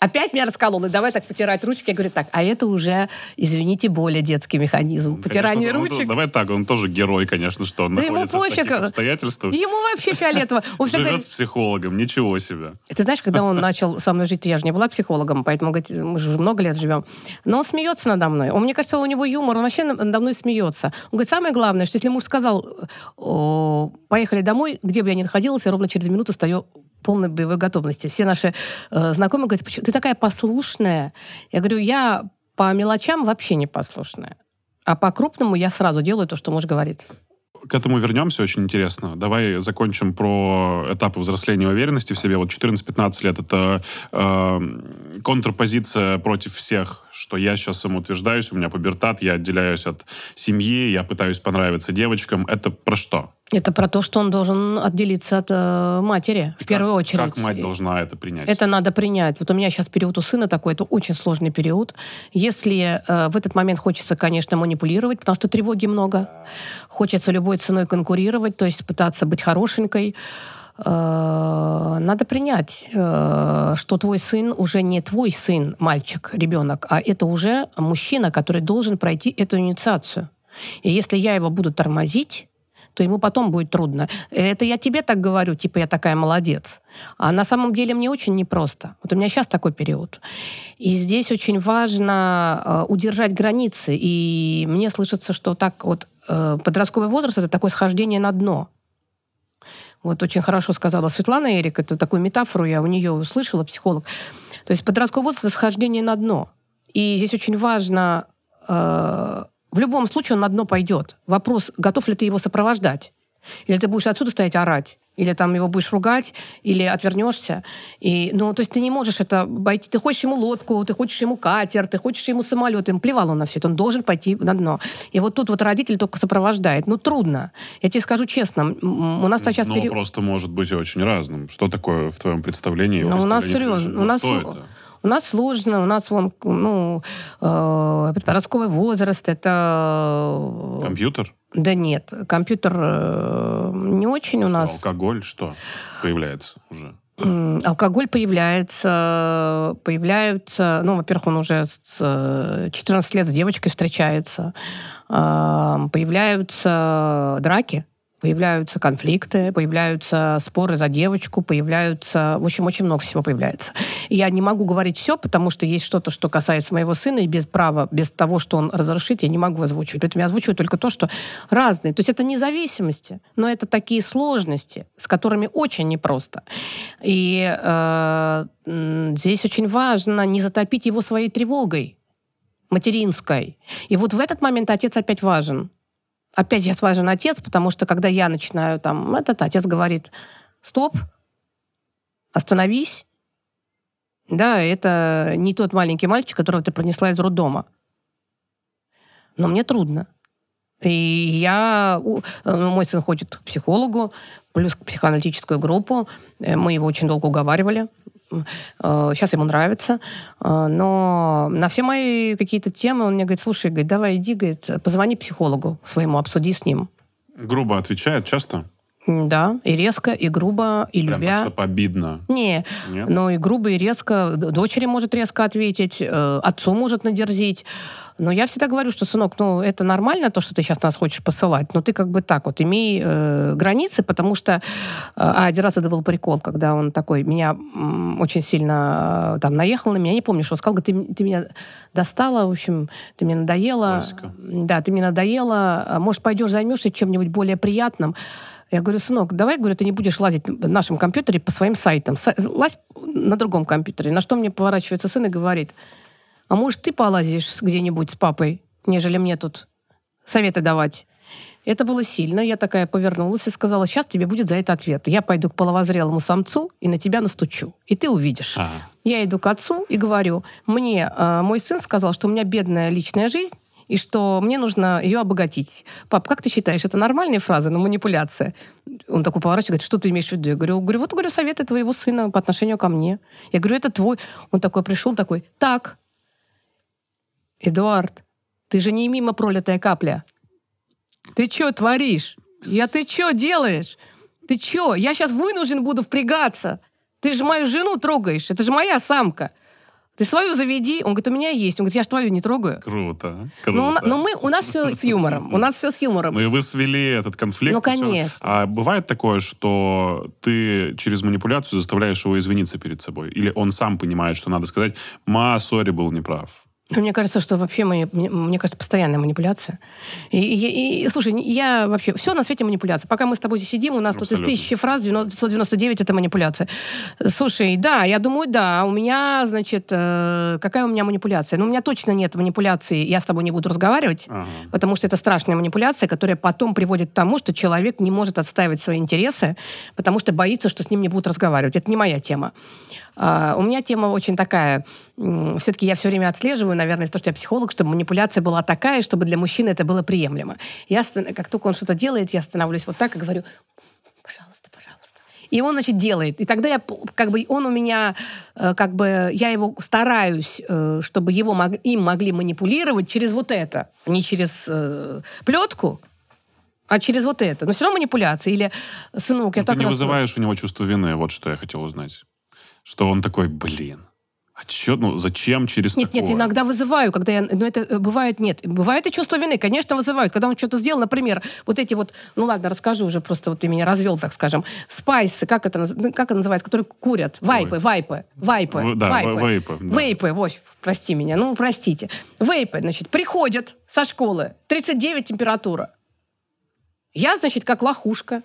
Опять меня расколол, и давай так потирать ручки. Я говорю, так, а это уже, извините, более детский механизм. Потирание конечно, ручек. Он, давай так, он тоже герой, конечно, что он да находится ему пофиг. в таких обстоятельствах. Ему вообще фиолетово. Он Живет говорит, с психологом, ничего себе. Ты знаешь, когда он начал со мной жить, я же не была психологом, поэтому говорит, мы же много лет живем. Но он смеется надо мной. Он, мне кажется, у него юмор, он вообще надо мной смеется. Он говорит, самое главное, что если муж сказал, поехали домой, где бы я ни находилась, я ровно через минуту стою полной боевой готовности. Все наши э, знакомые говорят, почему ты такая послушная? Я говорю, я по мелочам вообще не послушная. А по крупному я сразу делаю то, что муж говорит. К этому вернемся, очень интересно. Давай закончим про этапы взросления и уверенности в себе. Вот 14-15 лет — это э, контрпозиция против всех, что я сейчас самоутверждаюсь, у меня пубертат, я отделяюсь от семьи, я пытаюсь понравиться девочкам. Это про что? Это про то, что он должен отделиться от э, матери, в первую Как- очередь. Как мать должна это принять? Это надо принять. Вот у меня сейчас период у сына такой, это очень сложный период. Если э, в этот момент хочется, конечно, манипулировать, потому что тревоги много, хочется любой ценой конкурировать, то есть пытаться быть хорошенькой, э, надо принять, э, что твой сын уже не твой сын, мальчик, ребенок, а это уже мужчина, который должен пройти эту инициацию. И если я его буду тормозить, то ему потом будет трудно. Это я тебе так говорю, типа я такая молодец. А на самом деле мне очень непросто. Вот у меня сейчас такой период. И здесь очень важно э, удержать границы. И мне слышится, что так вот э, подростковый возраст это такое схождение на дно. Вот очень хорошо сказала Светлана Эрик, это такую метафору я у нее услышала, психолог. То есть подростковый возраст это схождение на дно. И здесь очень важно э, в любом случае он на дно пойдет. Вопрос, готов ли ты его сопровождать? Или ты будешь отсюда стоять орать? Или там его будешь ругать, или отвернешься. И, ну, то есть ты не можешь это обойти. Ты хочешь ему лодку, ты хочешь ему катер, ты хочешь ему самолет. Им плевал он на все это. Он должен пойти на дно. И вот тут вот родитель только сопровождает. Ну, трудно. Я тебе скажу честно. У нас сейчас Ну, просто может быть очень разным. Что такое в твоем представлении? Ну, у нас серьезно. У нас, Что это? У нас сложно. У нас вон, ну, э, подростковый возраст. Это... Компьютер? Да нет, компьютер э, не очень у Что, нас. Алкоголь? Что появляется уже? Алкоголь появляется, появляются, ну, во-первых, он уже с э, 14 лет с девочкой встречается, появляются драки, появляются конфликты, появляются споры за девочку, появляются... В общем, очень много всего появляется. И я не могу говорить все, потому что есть что-то, что касается моего сына, и без права, без того, что он разрешит, я не могу озвучивать. Поэтому я озвучиваю только то, что разные. То есть это независимости, но это такие сложности, с которыми очень непросто. И э, здесь очень важно не затопить его своей тревогой материнской. И вот в этот момент отец опять важен опять сейчас важен отец, потому что когда я начинаю там, этот отец говорит, стоп, остановись. Да, это не тот маленький мальчик, которого ты пронесла из роддома. Но мне трудно. И я... э, Мой сын ходит к психологу, плюс к психоаналитическую группу. Э, Мы его очень долго уговаривали. Сейчас ему нравится. Э, Но на все мои какие-то темы он мне говорит, слушай, говорит, давай иди, говорит, позвони психологу своему, обсуди с ним. Грубо отвечает часто? Да, и резко, и грубо, и Прям любя. так, что обидно. Не, Нет? ну и грубо, и резко. Дочери может резко ответить, э, отцу может надерзить. Но я всегда говорю, что, сынок, ну это нормально, то, что ты сейчас нас хочешь посылать, но ты как бы так вот имей э, границы, потому что... э, а, один раз это был прикол, когда он такой меня м, очень сильно э, там наехал на меня, не помню, что он сказал, говорит, ты, ты меня достала, в общем, ты мне надоела. Классика. Да, ты мне надоела, а, может, пойдешь займешься чем-нибудь более приятным. Я говорю, сынок, давай, говорю, ты не будешь лазить в нашем компьютере по своим сайтам. Са- Лазь на другом компьютере. На что мне поворачивается сын и говорит, а может, ты полазишь где-нибудь с папой, нежели мне тут советы давать? Это было сильно. Я такая повернулась и сказала, сейчас тебе будет за это ответ. Я пойду к половозрелому самцу и на тебя настучу. И ты увидишь. А, Я иду к отцу и говорю, мне э, мой сын сказал, что у меня бедная личная жизнь, и что мне нужно ее обогатить. Пап, как ты считаешь, это нормальная фраза, но манипуляция? Он такой поворачивается, говорит, что ты имеешь в виду? Я говорю, говорю, вот говорю, советы твоего сына по отношению ко мне. Я говорю, это твой. Он такой пришел, такой, так, Эдуард, ты же не мимо пролитая капля. Ты что творишь? Я ты что делаешь? Ты что? Я сейчас вынужден буду впрягаться. Ты же мою жену трогаешь. Это же моя самка. Ты свою заведи. Он говорит, у меня есть. Он говорит, я же твою не трогаю. круто. круто. Но, у на- но мы, у нас все с юмором. У нас все с юмором. Ну и вы свели этот конфликт. Ну, конечно. А бывает такое, что ты через манипуляцию заставляешь его извиниться перед собой? Или он сам понимает, что надо сказать, ма, сори, был неправ? Мне кажется, что вообще, мне, мне кажется, постоянная манипуляция. И, и- и- слушай, я вообще... Все на свете манипуляция. Пока мы с тобой здесь сидим, у нас тут из Абсолютно. тысячи фраз 999 это манипуляция. Слушай, да, я думаю, да. У меня, значит, э, какая у меня манипуляция? Ну, у меня точно нет манипуляции, я с тобой не буду разговаривать, Ага. потому что это страшная манипуляция, которая потом приводит к тому, что человек не может отстаивать свои интересы, потому что боится, что с ним не будут разговаривать. Это не моя тема. А, у меня тема очень такая. Все-таки я все время отслеживаю наверное, из-за того, что я психолог, чтобы манипуляция была такая, чтобы для мужчины это было приемлемо. Я, как только он что-то делает, я становлюсь вот так и говорю, пожалуйста, пожалуйста. И он, значит, делает. И тогда я, как бы, он у меня, э, как бы, я его стараюсь, э, чтобы его им могли манипулировать через вот это. Не через э, плетку, а через вот это. Но все равно манипуляция. Или, сынок, я Ну, так ты не расстроен». вызываешь у него чувство вины, вот что я хотел узнать. Что он такой, блин, а чё, ну зачем через Нет, такое? нет, иногда вызываю, когда я... Но это э, бывает, нет. Бывает и чувство вины, конечно, вызывают. Когда он что-то сделал, например, вот эти вот... Ну ладно, расскажу уже, просто вот ты меня развел, так скажем. Спайсы, как это, ну, как это называется, которые курят? Вайпы, Ой. вайпы, вайпы. В- да, вайпы. вейпы, да. Вейпы, вот, прости меня, ну, простите. Вейпы, значит, приходят со школы, 39 температура. Я, значит, как лохушка.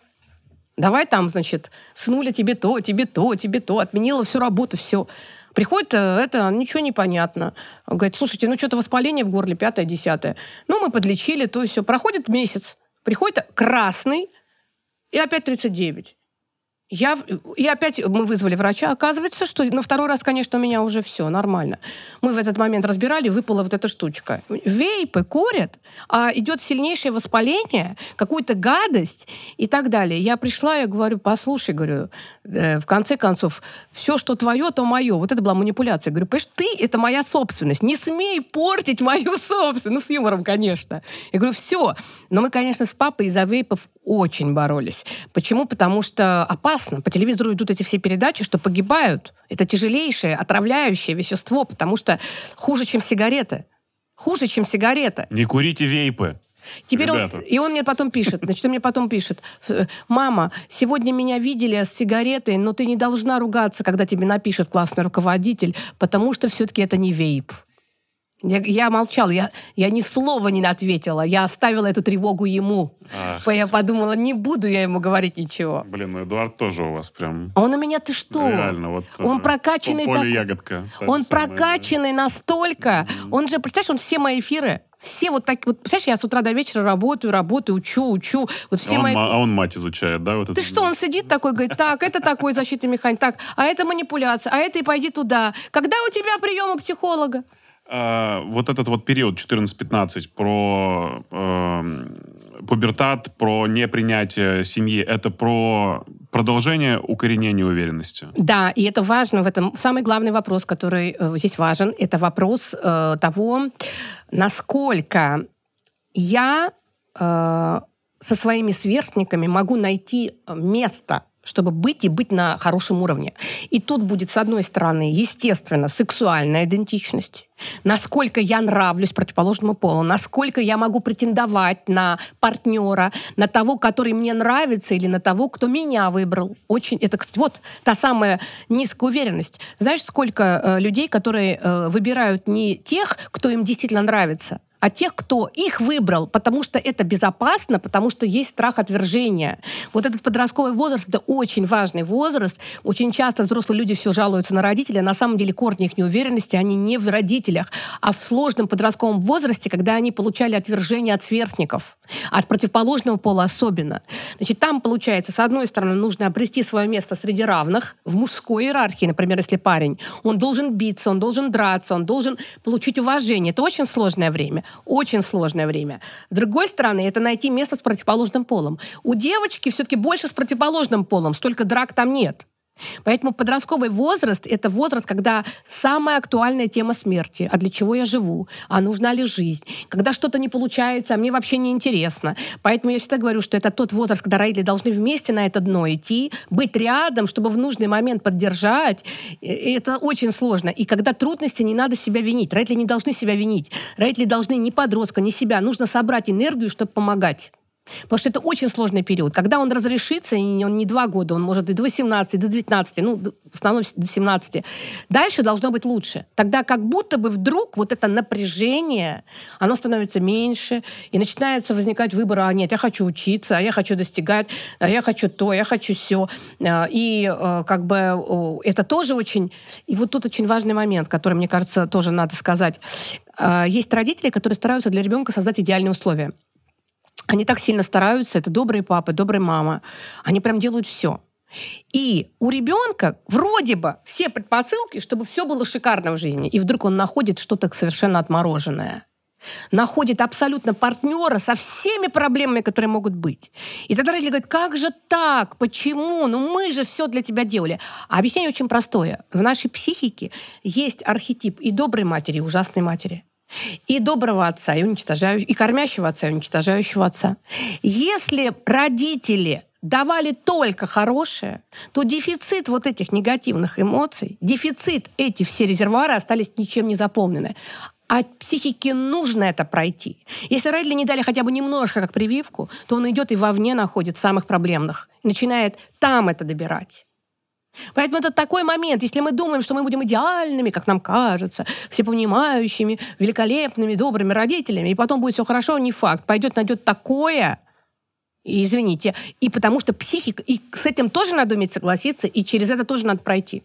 Давай там, значит, снули тебе то, тебе то, тебе то, отменила всю работу, все. Приходит, э, это, ничего не понятно. Говорит, слушайте, ну что-то воспаление в горле, пятое, десятое. Ну, мы подлечили, то все. Проходит месяц. Приходит красный, и опять 39. Я, и опять мы вызвали врача. Оказывается, что на второй раз, конечно, у меня уже все нормально. Мы в этот момент разбирали, выпала вот эта штучка. Вейпы курят, а идет сильнейшее воспаление, какую-то гадость и так далее. Я пришла, я говорю, послушай, говорю, э, в конце концов, все, что твое, то мое. Вот это была манипуляция. Я говорю, понимаешь, ты — это моя собственность. Не смей портить мою собственность. Ну, с юмором, конечно. Я говорю, все. Но мы, конечно, с папой из-за вейпов очень боролись. Почему? Потому что опасно. По телевизору идут эти все передачи, что погибают. Это тяжелейшее, отравляющее вещество, потому что хуже, чем сигареты. Хуже, чем сигарета. Не курите вейпы. Теперь он, и он мне потом пишет, значит, он мне потом пишет, мама, сегодня меня видели с сигаретой, но ты не должна ругаться, когда тебе напишет классный руководитель, потому что все-таки это не вейп. Я, я молчала, я, я ни слова не ответила, я оставила эту тревогу ему. Ах. Я подумала, не буду я ему говорить ничего. Блин, ну Эдуард тоже у вас прям А он у меня, ты что? реально вот... Он э, прокачанный поле так- ягодка. Он прокачанный настолько. Он же, представляешь, он все мои эфиры, все вот так, вот, представляешь, я с утра до вечера работаю, работаю, учу, учу. Вот все а, он, мои... ма- а он мать изучает, да? Вот Ты это- что, он сидит такой, говорит, так, это такой защитный механик, так, а это манипуляция, а это и пойди туда. Когда у тебя прием у психолога? А, вот этот вот период 14-15 про эм, пубертат, про непринятие семьи, это про продолжение укоренения уверенности. Да, и это важно в этом. Самый главный вопрос, который э, здесь важен, это вопрос э, того, насколько я э, со своими сверстниками могу найти э, место чтобы быть и быть на хорошем уровне. И тут будет, с одной стороны, естественно, сексуальная идентичность. Насколько я нравлюсь противоположному полу, насколько я могу претендовать на партнера, на того, который мне нравится, или на того, кто меня выбрал. Очень, это, кстати, вот та самая низкая уверенность. Знаешь, сколько э, людей, которые э, выбирают не тех, кто им действительно нравится, а тех, кто их выбрал, потому что это безопасно, потому что есть страх отвержения. Вот этот подростковый возраст — это очень важный возраст. Очень часто взрослые люди все жалуются на родителей, а на самом деле корни их неуверенности, они не в родителях, а в сложном подростковом возрасте, когда они получали отвержение от сверстников, от противоположного пола особенно. Значит, там, получается, с одной стороны, нужно обрести свое место среди равных в мужской иерархии, например, если парень. Он должен биться, он должен драться, он должен получить уважение. Это очень сложное время. Очень сложное время. С другой стороны, это найти место с противоположным полом. У девочки все-таки больше с противоположным полом, столько драк там нет. Поэтому подростковый возраст — это возраст, когда самая актуальная тема смерти. А для чего я живу? А нужна ли жизнь? Когда что-то не получается, а мне вообще не интересно. Поэтому я всегда говорю, что это тот возраст, когда родители должны вместе на это дно идти, быть рядом, чтобы в нужный момент поддержать. И это очень сложно. И когда трудности, не надо себя винить. Родители не должны себя винить. Родители должны ни подростка, ни себя. Нужно собрать энергию, чтобы помогать. Потому что это очень сложный период. Когда он разрешится, и он не два года, он может и до 18, и до 19, ну, в основном до 17. Дальше должно быть лучше. Тогда как будто бы вдруг вот это напряжение, оно становится меньше, и начинается возникать выбор, а нет, я хочу учиться, а я хочу достигать, а я хочу то, я хочу все. И э, как бы это тоже очень... И вот тут очень важный момент, который, мне кажется, тоже надо сказать. Э, Есть родители, которые стараются для ребенка создать идеальные условия. Они так сильно стараются, это добрые папы, добрые мама. Они прям делают все. И у ребенка вроде бы все предпосылки, чтобы все было шикарно в жизни. И вдруг он находит что-то совершенно отмороженное находит абсолютно партнера со всеми проблемами, которые могут быть. И тогда родители говорят, как же так? Почему? Ну мы же все для тебя делали. А объяснение очень простое. В нашей психике есть архетип и доброй матери, и ужасной матери. И доброго отца, и уничтожающего, и кормящего отца, и уничтожающего отца. Если родители давали только хорошее, то дефицит вот этих негативных эмоций, дефицит эти все резервуары остались ничем не заполнены. А психике нужно это пройти. Если родители не дали хотя бы немножко как прививку, то он идет и вовне находит самых проблемных. И начинает там это добирать. Поэтому это такой момент, если мы думаем, что мы будем идеальными, как нам кажется, всепонимающими, великолепными, добрыми родителями, и потом будет все хорошо, не факт. Пойдет, найдет такое, и, извините, и потому что психика, и с этим тоже надо уметь согласиться, и через это тоже надо пройти.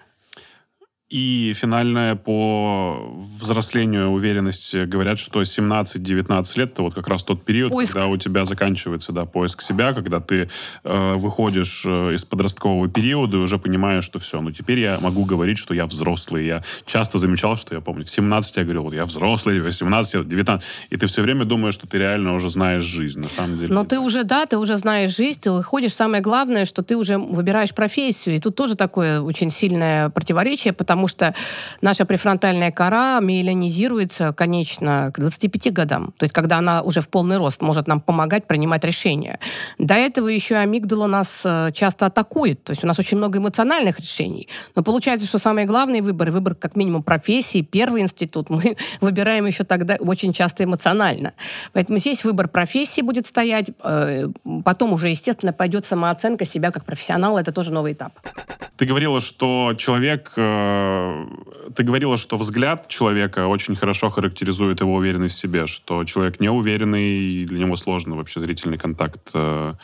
И финальное по взрослению уверенности говорят, что 17-19 лет это вот как раз тот период, поиск. когда у тебя заканчивается да, поиск себя, когда ты э, выходишь э, из подросткового периода и уже понимаешь, что все, ну теперь я могу говорить, что я взрослый. Я часто замечал, что я помню, в 17 я говорил, вот я взрослый, в 18, 19. И ты все время думаешь, что ты реально уже знаешь жизнь, на самом деле. Но ты уже, да, ты уже знаешь жизнь, ты выходишь. Самое главное, что ты уже выбираешь профессию. И тут тоже такое очень сильное противоречие, потому потому что наша префронтальная кора миелинизируется, конечно, к 25 годам. То есть, когда она уже в полный рост может нам помогать принимать решения. До этого еще амигдала нас э, часто атакует. То есть, у нас очень много эмоциональных решений. Но получается, что самые главные выборы, выбор как минимум профессии, первый институт, мы выбираем еще тогда очень часто эмоционально. Поэтому здесь выбор профессии будет стоять. Э, потом уже, естественно, пойдет самооценка себя как профессионала. Это тоже новый этап. Ты говорила, что человек... Э, ты говорила, что взгляд человека очень хорошо характеризует его уверенность в себе, что человек неуверенный, и для него сложно вообще зрительный контакт э,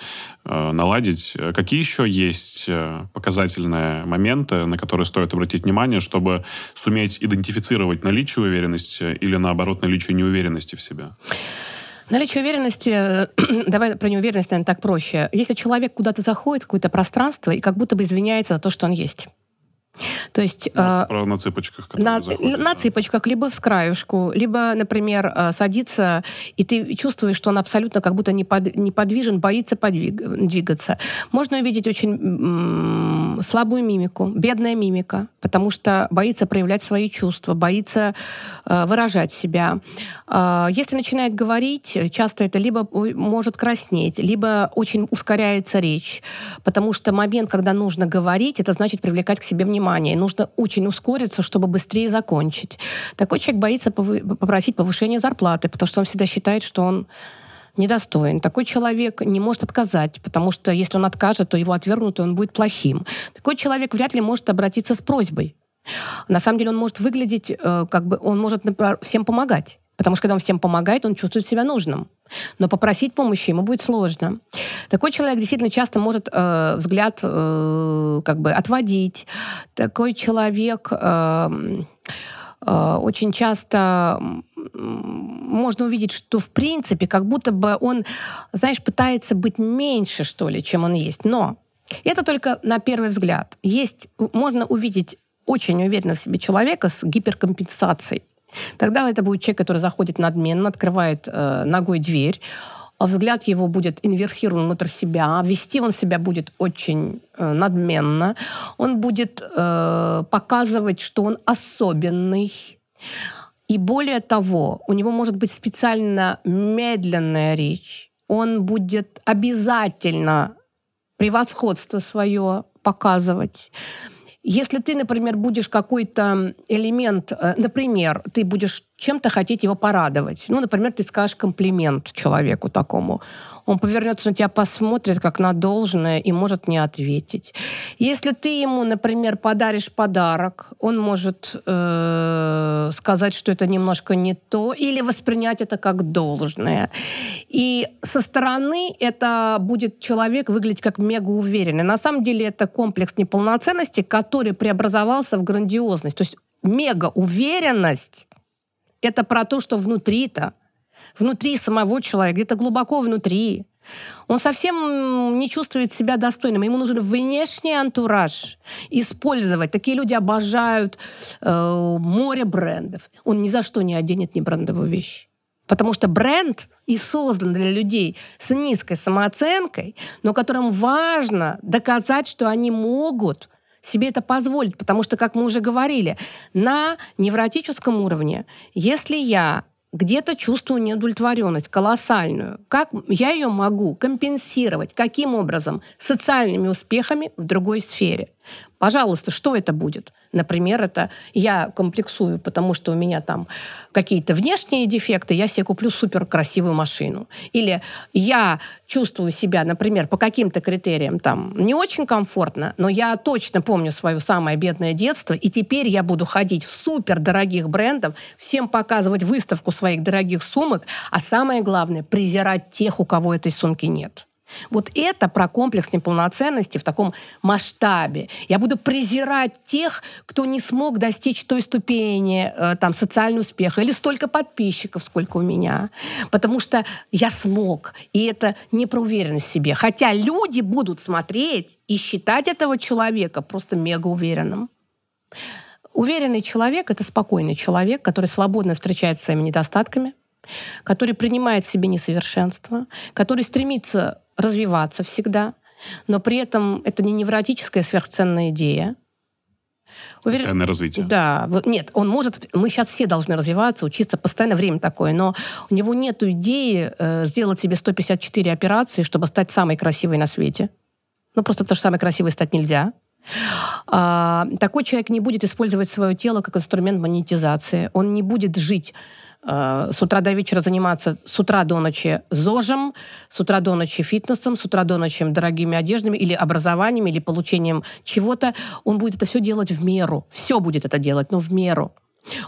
э, наладить. Какие еще есть показательные моменты, на которые стоит обратить внимание, чтобы суметь идентифицировать наличие уверенности или, наоборот, наличие неуверенности в себе? Наличие уверенности, давай про неуверенность, наверное, так проще. Если человек куда-то заходит в какое-то пространство и как будто бы извиняется за то, что он есть. То есть... Ну, э, на цыпочках. На, заходит, на да. цыпочках, либо с краюшку, либо, например, э, садится, и ты чувствуешь, что он абсолютно как будто непод, неподвижен, боится подвиг, двигаться. Можно увидеть очень м- слабую мимику, бедная мимика, потому что боится проявлять свои чувства, боится э, выражать себя. Э, если начинает говорить, часто это либо может краснеть, либо очень ускоряется речь, потому что момент, когда нужно говорить, это значит привлекать к себе внимание внимание, нужно очень ускориться, чтобы быстрее закончить. Такой человек боится попросить повышения зарплаты, потому что он всегда считает, что он недостоин. Такой человек не может отказать, потому что если он откажет, то его отвергнут, и он будет плохим. Такой человек вряд ли может обратиться с просьбой. На самом деле он может выглядеть, э, как бы он может всем помогать. Потому что когда он всем помогает, он чувствует себя нужным. Но попросить помощи ему будет сложно. Такой человек действительно часто может э, взгляд э, как бы отводить. Такой человек э, э, очень часто можно увидеть, что в принципе как будто бы он, знаешь, пытается быть меньше, что ли, чем он есть. Но это только на первый взгляд. Есть, можно увидеть очень уверенно в себе человека с гиперкомпенсацией. Тогда это будет человек, который заходит надменно, открывает э, ногой дверь, взгляд его будет инверсирован внутрь себя, вести он себя будет очень э, надменно, он будет э, показывать, что он особенный. И более того, у него может быть специально медленная речь. Он будет обязательно превосходство свое показывать. Если ты, например, будешь какой-то элемент, э, например, ты будешь чем-то хотеть его порадовать. Ну, например, ты скажешь комплимент человеку такому. Он повернется на тебя, посмотрит как на должное и может не ответить. Если ты ему, например, подаришь подарок, он может э, сказать, что это немножко не то, или воспринять это как должное. И со стороны это будет человек выглядеть как мега уверенный. На самом деле это комплекс неполноценности, который преобразовался в грандиозность. То есть мега уверенность это про то, что внутри-то, внутри самого человека, где-то глубоко внутри, Он совсем не чувствует себя достойным. Ему нужен внешний антураж. Использовать. Такие люди обожают э, море брендов. Он ни за что не оденет не брендовую вещь. Потому что бренд и создан для людей с низкой самооценкой, но которым важно доказать, что они могут себе это позволить. Потому что, как мы уже говорили, на невротическом уровне, если я где-то чувствую неудовлетворенность колоссальную. Как я ее могу компенсировать? Каким образом? Социальными успехами в другой сфере. Пожалуйста, что это будет? Например, это я комплексую, потому что у меня там какие-то внешние дефекты, я себе куплю супер красивую машину. Или я чувствую себя, например, по каким-то критериям там не очень комфортно, но я точно помню свое самое бедное детство, и теперь я буду ходить в супер дорогих брендов, всем показывать выставку своих дорогих сумок, а самое главное, презирать тех, у кого этой сумки нет. Вот это про комплекс неполноценности в таком масштабе. Я буду презирать тех, кто не смог достичь той ступени э, там, социального успеха или столько подписчиков, сколько у меня. Потому что я смог. И это не про уверенность в себе. Хотя люди будут смотреть и считать этого человека просто мега уверенным. Уверенный человек — это спокойный человек, который свободно встречается своими недостатками, который принимает в себе несовершенство, который стремится развиваться всегда, но при этом это не невротическая сверхценная идея. Уверен... Постоянное развитие. Да. Нет, он может... Мы сейчас все должны развиваться, учиться, постоянно время такое, но у него нет идеи э, сделать себе 154 операции, чтобы стать самой красивой на свете. Ну, просто потому что самой красивой стать нельзя. А, такой человек не будет использовать свое тело как инструмент монетизации. Он не будет жить Э, с утра до вечера заниматься с утра до ночи ЗОЖем, с утра до ночи фитнесом, с утра до ночи дорогими одеждами или образованием, или получением чего-то, он будет это все делать в меру. Все будет это делать, но в меру.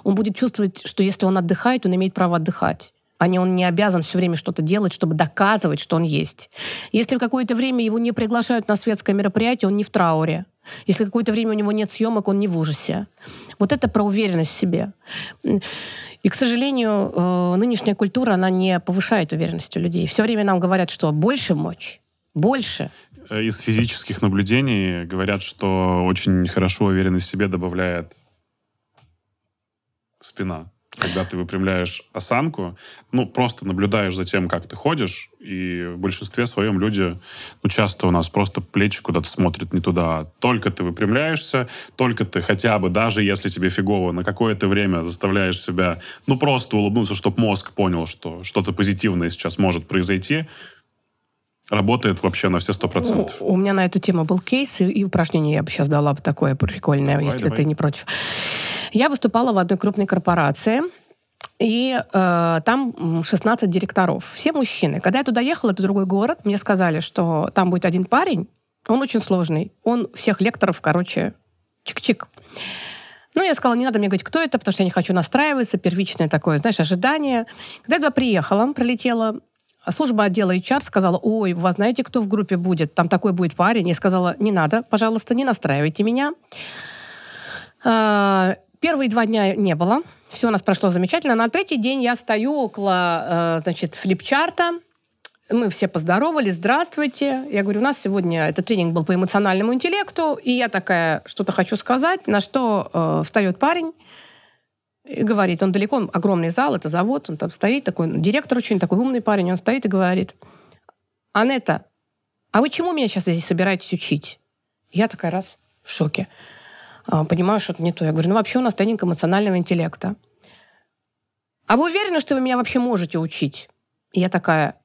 Он будет чувствовать, что если он отдыхает, он имеет право отдыхать а не он не обязан все время что-то делать, чтобы доказывать, что он есть. Если в какое-то время его не приглашают на светское мероприятие, он не в трауре. Если какое-то время у него нет съемок, он не в ужасе. Вот это про уверенность в себе. И, к сожалению, э, нынешняя культура, она не повышает уверенность у людей. Все время нам говорят, что больше мочь, больше. Э, из физических наблюдений говорят, что очень хорошо уверенность в себе добавляет спина когда ты выпрямляешь осанку, ну, просто наблюдаешь за тем, как ты ходишь, и в большинстве своем люди, ну, часто у нас просто плечи куда-то смотрят не туда. Только ты выпрямляешься, только ты хотя бы, даже если тебе фигово, на какое-то время заставляешь себя, ну, просто улыбнуться, чтобы мозг понял, что что-то позитивное сейчас может произойти, работает вообще на все сто процентов. У, у меня на эту тему был кейс, и, и упражнение я бы сейчас дала бы такое прикольное, давай, если давай. ты не против. Я выступала в одной крупной корпорации, и э, там 16 директоров. Все мужчины. Когда я туда ехала, это другой город, мне сказали, что там будет один парень, он очень сложный. Он всех лекторов, короче, чик-чик. Ну, я сказала, не надо мне говорить, кто это, потому что я не хочу настраиваться, первичное такое, знаешь, ожидание. Когда я туда приехала, прилетела, служба отдела HR сказала, ой, вы знаете, кто в группе будет? Там такой будет парень. Я сказала, не надо, пожалуйста, не настраивайте меня. Первые два дня не было. Все у нас прошло замечательно. На третий день я стою около, э, значит, флипчарта. Мы все поздоровались, здравствуйте. Я говорю, у нас сегодня этот тренинг был по эмоциональному интеллекту, и я такая что-то хочу сказать, на что э, встает парень и говорит, он далеко, он, огромный зал, это завод, он там стоит, такой директор очень такой умный парень, он стоит и говорит, Анетта, а вы чему меня сейчас здесь собираетесь учить? Я такая раз в шоке. А, понимаю, что это не то. Я говорю, ну вообще у нас тренинг эмоционального интеллекта. А вы уверены, что вы меня вообще можете учить? И я такая,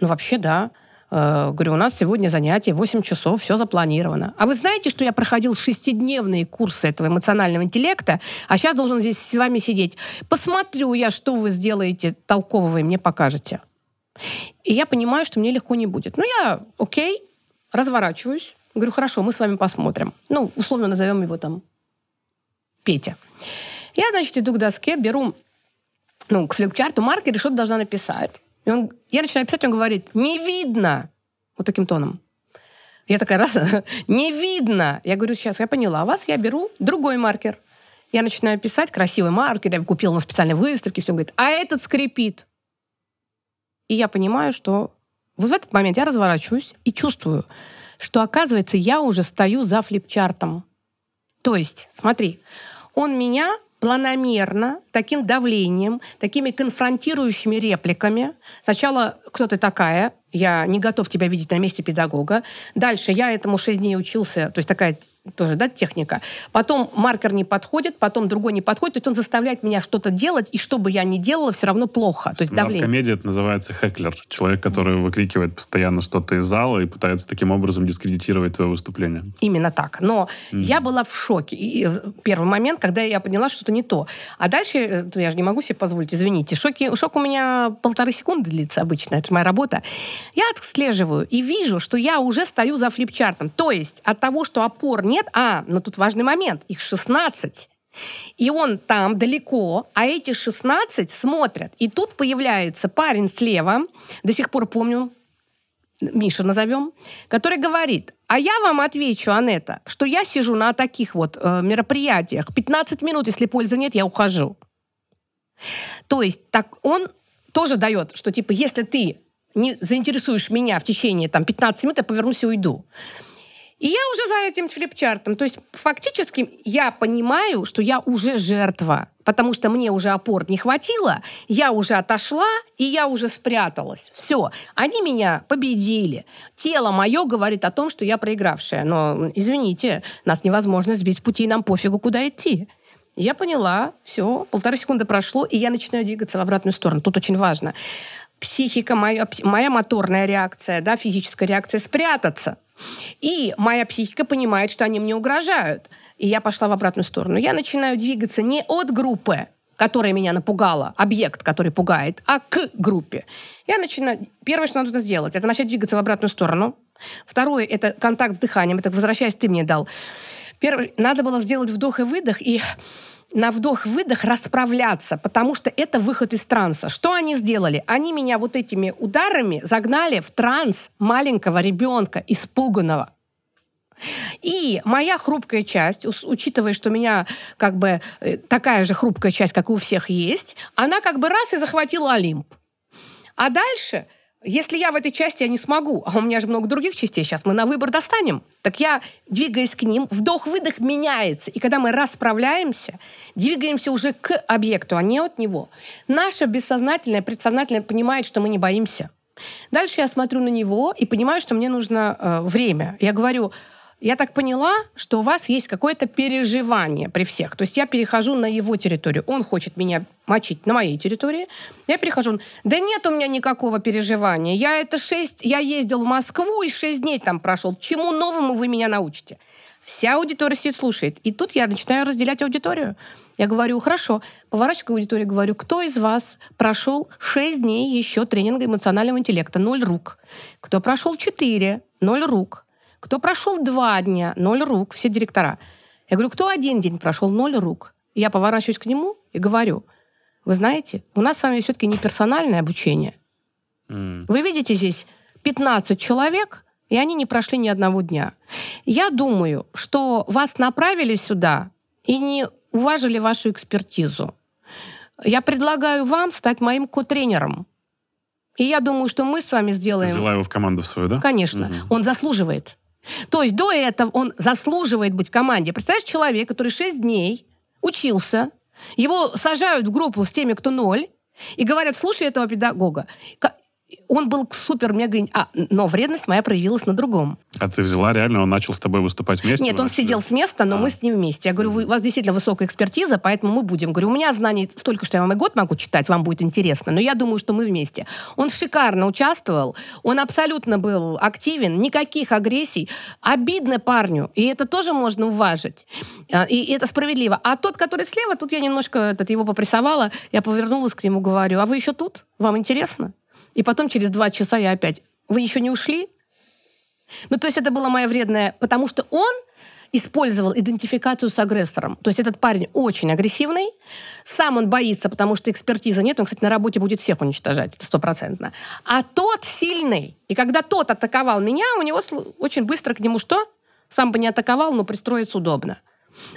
ну вообще да. Э, говорю, у нас сегодня занятие 8 часов, все запланировано. А вы знаете, что я проходил шестидневные курсы этого эмоционального интеллекта, а сейчас должен здесь с вами сидеть. Посмотрю я, что вы сделаете толкового и мне покажете. И я понимаю, что мне легко не будет. Ну, я, окей, разворачиваюсь, Говорю, хорошо, мы с вами посмотрим. Ну, условно назовем его там Петя. Я, значит, иду к доске, беру, ну, к флипчарту маркер и что-то должна написать. И он, я начинаю писать, он говорит, не видно. Вот таким тоном. Я такая, раз, не видно. Я говорю, сейчас, я поняла вас, я беру другой маркер. Я начинаю писать, красивый маркер, я купила на специальной выставке, все, он говорит, а этот скрипит. И я понимаю, что Вот в этот момент я разворачиваюсь и чувствую, что, оказывается, я уже стою за флипчартом. То есть, смотри, он меня планомерно, таким давлением, такими конфронтирующими репликами. Сначала «Кто ты такая?» Я не готов тебя видеть на месте педагога. Дальше я этому 6 дней учился. То есть такая тоже, да, техника. Потом маркер не подходит, потом другой не подходит. То есть он заставляет меня что-то делать, и что бы я ни делала, все равно плохо. То есть давление. комедия это называется хеклер. Человек, который выкрикивает постоянно что-то из зала и пытается таким образом дискредитировать твое выступление. Именно так. Но mm. я была в шоке. И э, первый момент, когда я поняла, что-то не то. А дальше, э, я же не могу себе позволить, извините, шоки, шок у меня полторы секунды длится обычно. Это же моя работа. Я отслеживаю и вижу, что я уже стою за флипчартом. То есть от того, что опор нет, а, но тут важный момент, их 16. И он там далеко, а эти 16 смотрят. И тут появляется парень слева, до сих пор помню, Миша назовем, который говорит, а я вам отвечу, Анетта, что я сижу на таких вот э, мероприятиях. 15 минут, если пользы нет, я ухожу. То есть так он тоже дает, что типа, если ты не заинтересуешь меня в течение там, 15 минут, я повернусь и уйду. И я уже за этим флипчартом. То есть фактически я понимаю, что я уже жертва, потому что мне уже опор не хватило, я уже отошла, и я уже спряталась. Все, они меня победили. Тело мое говорит о том, что я проигравшая. Но, извините, нас невозможно сбить с пути, нам пофигу, куда идти. Я поняла, все, полторы секунды прошло, и я начинаю двигаться в обратную сторону. Тут очень важно. Психика, моя, моя моторная реакция, да, физическая реакция спрятаться – и моя психика понимает, что они мне угрожают. И я пошла в обратную сторону. Я начинаю двигаться не от группы, которая меня напугала, объект, который пугает, а к группе. Я начинаю... Первое, что нужно сделать, это начать двигаться в обратную сторону. Второе, это контакт с дыханием. Это возвращаясь, ты мне дал. Первое, надо было сделать вдох и выдох, и на вдох-выдох расправляться, потому что это выход из транса. Что они сделали? Они меня вот этими ударами загнали в транс маленького ребенка, испуганного. И моя хрупкая часть, учитывая, что у меня как бы э, такая же хрупкая часть, как у всех есть, она как бы раз и захватила Олимп. А дальше если я в этой части я не смогу, а у меня же много других частей, сейчас мы на выбор достанем, так я, двигаясь к ним, вдох-выдох меняется. И когда мы расправляемся, двигаемся уже к объекту, а не от него. Наше бессознательное, предсознательное понимает, что мы не боимся. Дальше я смотрю на него и понимаю, что мне нужно э, время. Я говорю, я так поняла, что у вас есть какое-то переживание при всех. То есть я перехожу на его территорию. Он хочет меня мочить на моей территории. Я перехожу. Да нет у меня никакого переживания. Я это шесть... Я ездил в Москву и шесть дней там прошел. Чему новому вы меня научите? Вся аудитория сидит, слушает. И тут я начинаю разделять аудиторию. Я говорю, хорошо, поворачиваю к аудитории, говорю, кто из вас прошел 6 дней еще тренинга эмоционального интеллекта? Ноль рук. Кто прошел 4? Ноль рук. Кто прошел два дня, ноль рук, все директора. Я говорю, кто один день прошел, ноль рук. Я поворачиваюсь к нему и говорю, вы знаете, у нас с вами все-таки не персональное обучение. Mm. Вы видите здесь 15 человек, и они не прошли ни одного дня. Я думаю, что вас направили сюда и не уважили вашу экспертизу. Я предлагаю вам стать моим ко-тренером. И я думаю, что мы с вами сделаем... взяла его в команду свою, да? Конечно. Угу. Он заслуживает. То есть до этого он заслуживает быть в команде. Представляешь, человек, который 6 дней учился, его сажают в группу с теми, кто ноль, и говорят, слушай этого педагога он был супер-мега... А, но вредность моя проявилась на другом. А ты взяла реально, он начал с тобой выступать вместе? Нет, он начали? сидел с места, но а. мы с ним вместе. Я говорю, вы, у вас действительно высокая экспертиза, поэтому мы будем. Говорю, у меня знаний столько, что я вам и год могу читать, вам будет интересно, но я думаю, что мы вместе. Он шикарно участвовал, он абсолютно был активен, никаких агрессий. Обидно парню, и это тоже можно уважить. А, и это справедливо. А тот, который слева, тут я немножко этот, его попрессовала, я повернулась к нему, говорю, а вы еще тут? Вам интересно? И потом через два часа я опять, вы еще не ушли? Ну, то есть это была моя вредная, потому что он использовал идентификацию с агрессором. То есть этот парень очень агрессивный, сам он боится, потому что экспертизы нет, он, кстати, на работе будет всех уничтожать, стопроцентно. А тот сильный, и когда тот атаковал меня, у него очень быстро к нему что? Сам бы не атаковал, но пристроиться удобно.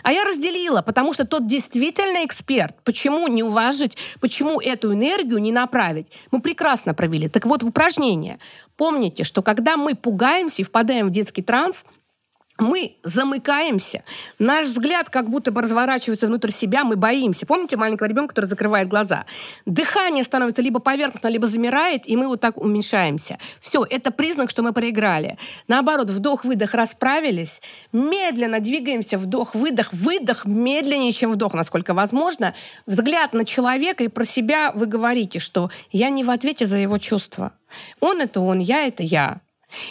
А я разделила, потому что тот действительно эксперт. Почему не уважить, почему эту энергию не направить? Мы прекрасно провели. Так вот, в упражнение. Помните, что когда мы пугаемся и впадаем в детский транс, мы замыкаемся, наш взгляд как будто бы разворачивается внутрь себя, мы боимся. Помните маленького ребенка, который закрывает глаза? Дыхание становится либо поверхностно, либо замирает, и мы вот так уменьшаемся. Все, это признак, что мы проиграли. Наоборот, вдох-выдох расправились, медленно двигаемся, вдох-выдох, выдох медленнее, чем вдох, насколько возможно. Взгляд на человека, и про себя вы говорите, что я не в ответе за его чувства. Он это он, я это я.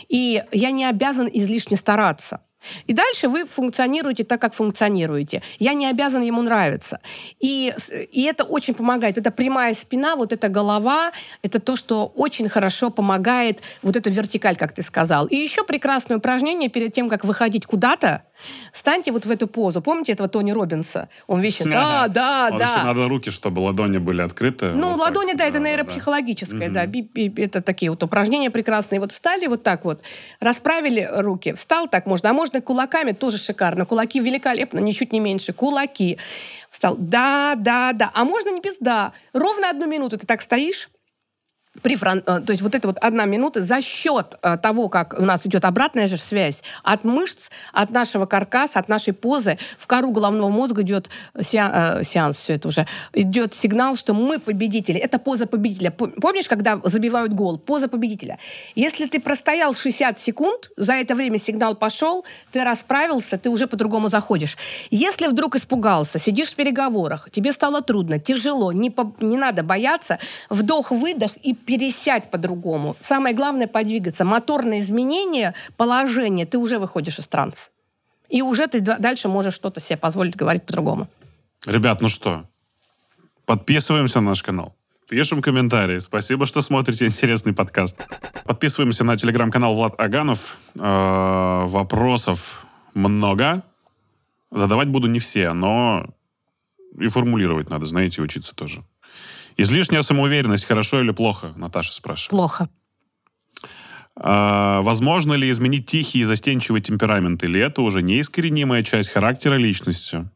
И я не обязан излишне стараться. И дальше вы функционируете так, как функционируете. Я не обязан ему нравиться. И, и это очень помогает. Это прямая спина, вот эта голова, это то, что очень хорошо помогает вот эту вертикаль, как ты сказал. И еще прекрасное упражнение перед тем, как выходить куда-то, Станьте вот в эту позу. Помните этого Тони Робинса? Он вещает, да, да, да. еще надо руки, чтобы ладони были открыты. Ну, Вот ладони, так. да, это да, нейропсихологическое, да. Это такие вот упражнения прекрасные. Вот встали вот так вот, расправили руки, встал так можно, а можно кулаками, тоже шикарно. Кулаки великолепно, ничуть не меньше. Кулаки. Встал, да, да, да. А можно не без да. Ровно одну минуту ты так стоишь, при фрон- э, То есть вот это вот одна минута за счет э, того, как у нас идет обратная же связь от мышц, от нашего каркаса, от нашей позы, в кору головного мозга идет э, сеанс, все это уже, идет сигнал, что мы победители. Это поза победителя. Пом- Помнишь, когда забивают гол? Поза победителя. Если ты простоял 60 секунд, за это время сигнал пошел, ты расправился, ты уже по-другому заходишь. Если вдруг испугался, сидишь в переговорах, тебе стало трудно, тяжело, не, по- не надо бояться, вдох-выдох и пересядь по-другому. Самое главное подвигаться. Моторное изменение положения, ты уже выходишь из транса. И уже ты дальше можешь что-то себе позволить говорить по-другому. Ребят, ну что, подписываемся на наш канал. Пишем комментарии. Спасибо, что смотрите интересный подкаст. Подписываемся на телеграм-канал Влад Аганов. Э, Вопросов много. Задавать буду не все, но и формулировать надо, знаете, учиться тоже. Излишняя самоуверенность хорошо или плохо? Наташа спрашивает. Плохо. А, возможно ли изменить тихий и застенчивый темперамент, или это уже неискоренимая часть характера личности?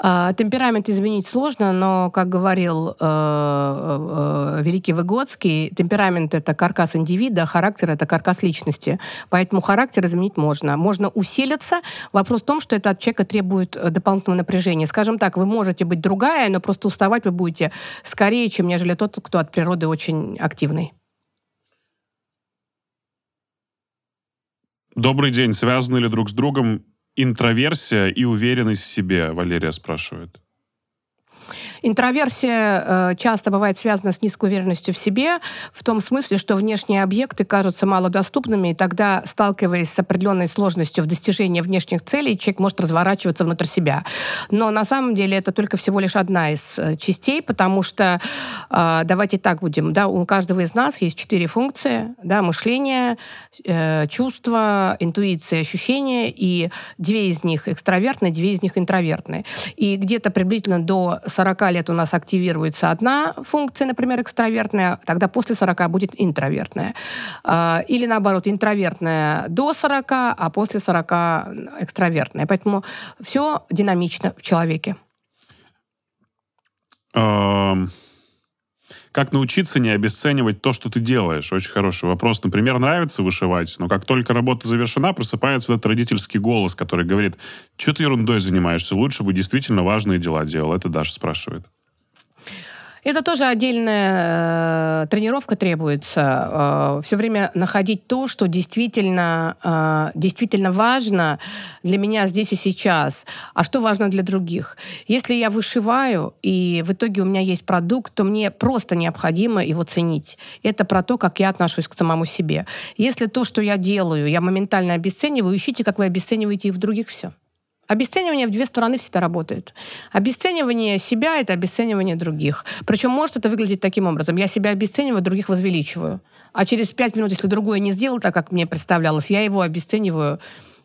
А, Темперамент изменить сложно, но, как говорил э, э, великий Выгодский, темперамент — это каркас индивида, а характер — это каркас личности. Поэтому характер изменить можно. Можно усилиться. Вопрос в том, что это от человека требует э, дополнительного напряжения. Скажем так, вы можете быть другая, но просто уставать вы будете скорее, чем нежели тот, кто от природы очень активный. Добрый день. Связаны ли друг с другом интроверсия и уверенность в себе? Валерия спрашивает. Интроверсия э, часто бывает связана с низкой уверенностью в себе, в том смысле, что внешние объекты кажутся малодоступными, и тогда, сталкиваясь с определенной сложностью в достижении внешних целей, человек может разворачиваться внутрь себя. Но на самом деле это только всего лишь одна из э, частей, потому что, э, давайте так будем, да, у каждого из нас есть четыре функции, да, мышление, чувство, интуиция, ощущение, и две из них экстравертные, две из них интровертные. И где-то приблизительно до 40 лет у нас активируется одна функция, например, экстравертная, тогда после 40 будет интровертная. А, Или наоборот, интровертная до 40, а после 40 экстравертная. Поэтому все динамично в человеке. Как научиться не обесценивать то, что ты делаешь? Очень хороший вопрос. Например, нравится вышивать, но как только работа завершена, просыпается вот этот родительский голос, который говорит, что ты ерундой занимаешься, лучше бы действительно важные дела делал. Это Даша спрашивает. Это тоже отдельная э, тренировка требуется. все время находить то, что действительно, э, действительно важно для меня здесь и сейчас, а что важно для других. Если я вышиваю, и в итоге у меня есть продукт, то мне просто необходимо его ценить. Это про то, как я отношусь к самому себе. Если то, что я делаю, я моментально обесцениваю, ищите, как вы обесцениваете и в других все. Обесценивание в две стороны всегда работает. Обесценивание себя — это обесценивание других. Причем может это выглядеть таким образом. Я себя обесцениваю, других возвеличиваю. А через пять минут, если другое не сделал так, как мне представлялось, я его обесцениваю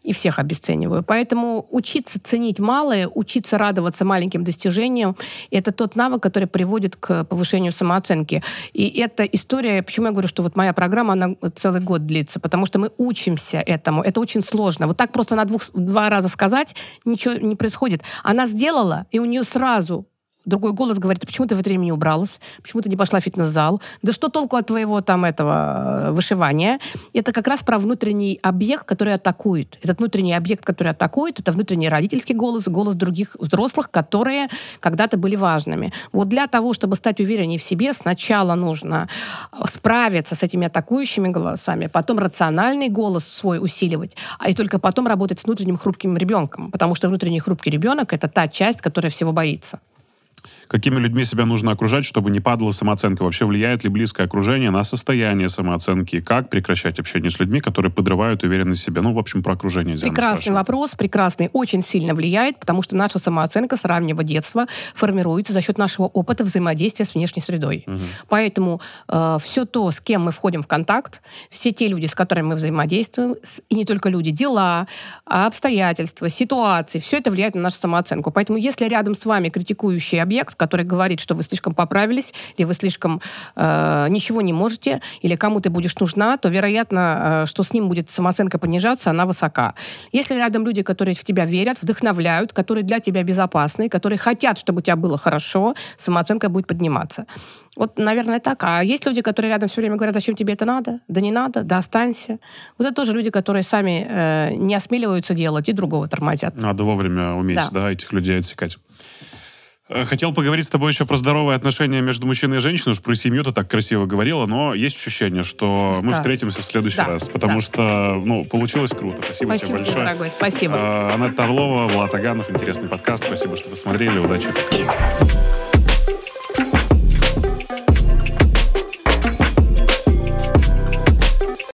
и всех обесцениваю. Поэтому учиться ценить малое, учиться радоваться маленьким достижениям, это тот навык, который приводит к повышению самооценки. И эта история, почему я говорю, что вот моя программа, она целый год длится, потому что мы учимся этому. Это очень сложно. Вот так просто на двух, два раза сказать ничего не происходит. Она сделала, и у нее сразу Другой голос говорит, почему ты в это время не убралась? Почему ты не пошла в фитнес-зал? Да что толку от твоего там этого э, вышивания? Это как раз про внутренний объект, который атакует. Этот внутренний объект, который атакует, это внутренний родительский голос, голос других взрослых, которые когда-то были важными. Вот для того, чтобы стать увереннее в себе, сначала нужно э, справиться с этими атакующими голосами, потом рациональный голос свой усиливать, а и только потом работать с внутренним хрупким ребенком. Потому что внутренний хрупкий ребенок — это та часть, которая всего боится. Какими людьми себя нужно окружать, чтобы не падала самооценка? Вообще влияет ли близкое окружение на состояние самооценки? Как прекращать общение с людьми, которые подрывают уверенность в себе? Ну, в общем, про окружение. Диана прекрасный спрашивает. вопрос, прекрасный. Очень сильно влияет, потому что наша самооценка с раннего детства формируется за счет нашего опыта взаимодействия с внешней средой. Угу. Поэтому э, все то, с кем мы входим в контакт, все те люди, с которыми мы взаимодействуем, и не только люди, дела, обстоятельства, ситуации, все это влияет на нашу самооценку. Поэтому если рядом с вами критикующий объект, который говорит, что вы слишком поправились, или вы слишком э, ничего не можете, или кому ты будешь нужна, то вероятно, э, что с ним будет самооценка понижаться, она высока. Если рядом люди, которые в тебя верят, вдохновляют, которые для тебя безопасны, которые хотят, чтобы у тебя было хорошо, самооценка будет подниматься. Вот, наверное, так. А есть люди, которые рядом все время говорят, зачем тебе это надо? Да не надо, да останься. Вот это тоже люди, которые сами э, не осмеливаются делать и другого тормозят. Надо вовремя уметь, да, да этих людей отсекать. Э, хотел поговорить с тобой еще про здоровые отношения между мужчиной и женщиной. Уж про семью ты так красиво говорила, но есть ощущение, что мы да. встретимся в следующий да. раз, потому да. что, ну, получилось круто. Спасибо, спасибо тебе большое. дорогой, спасибо. Анна Тарлова, Влад Аганов, интересный подкаст. Спасибо, что посмотрели. Удачи. Пока.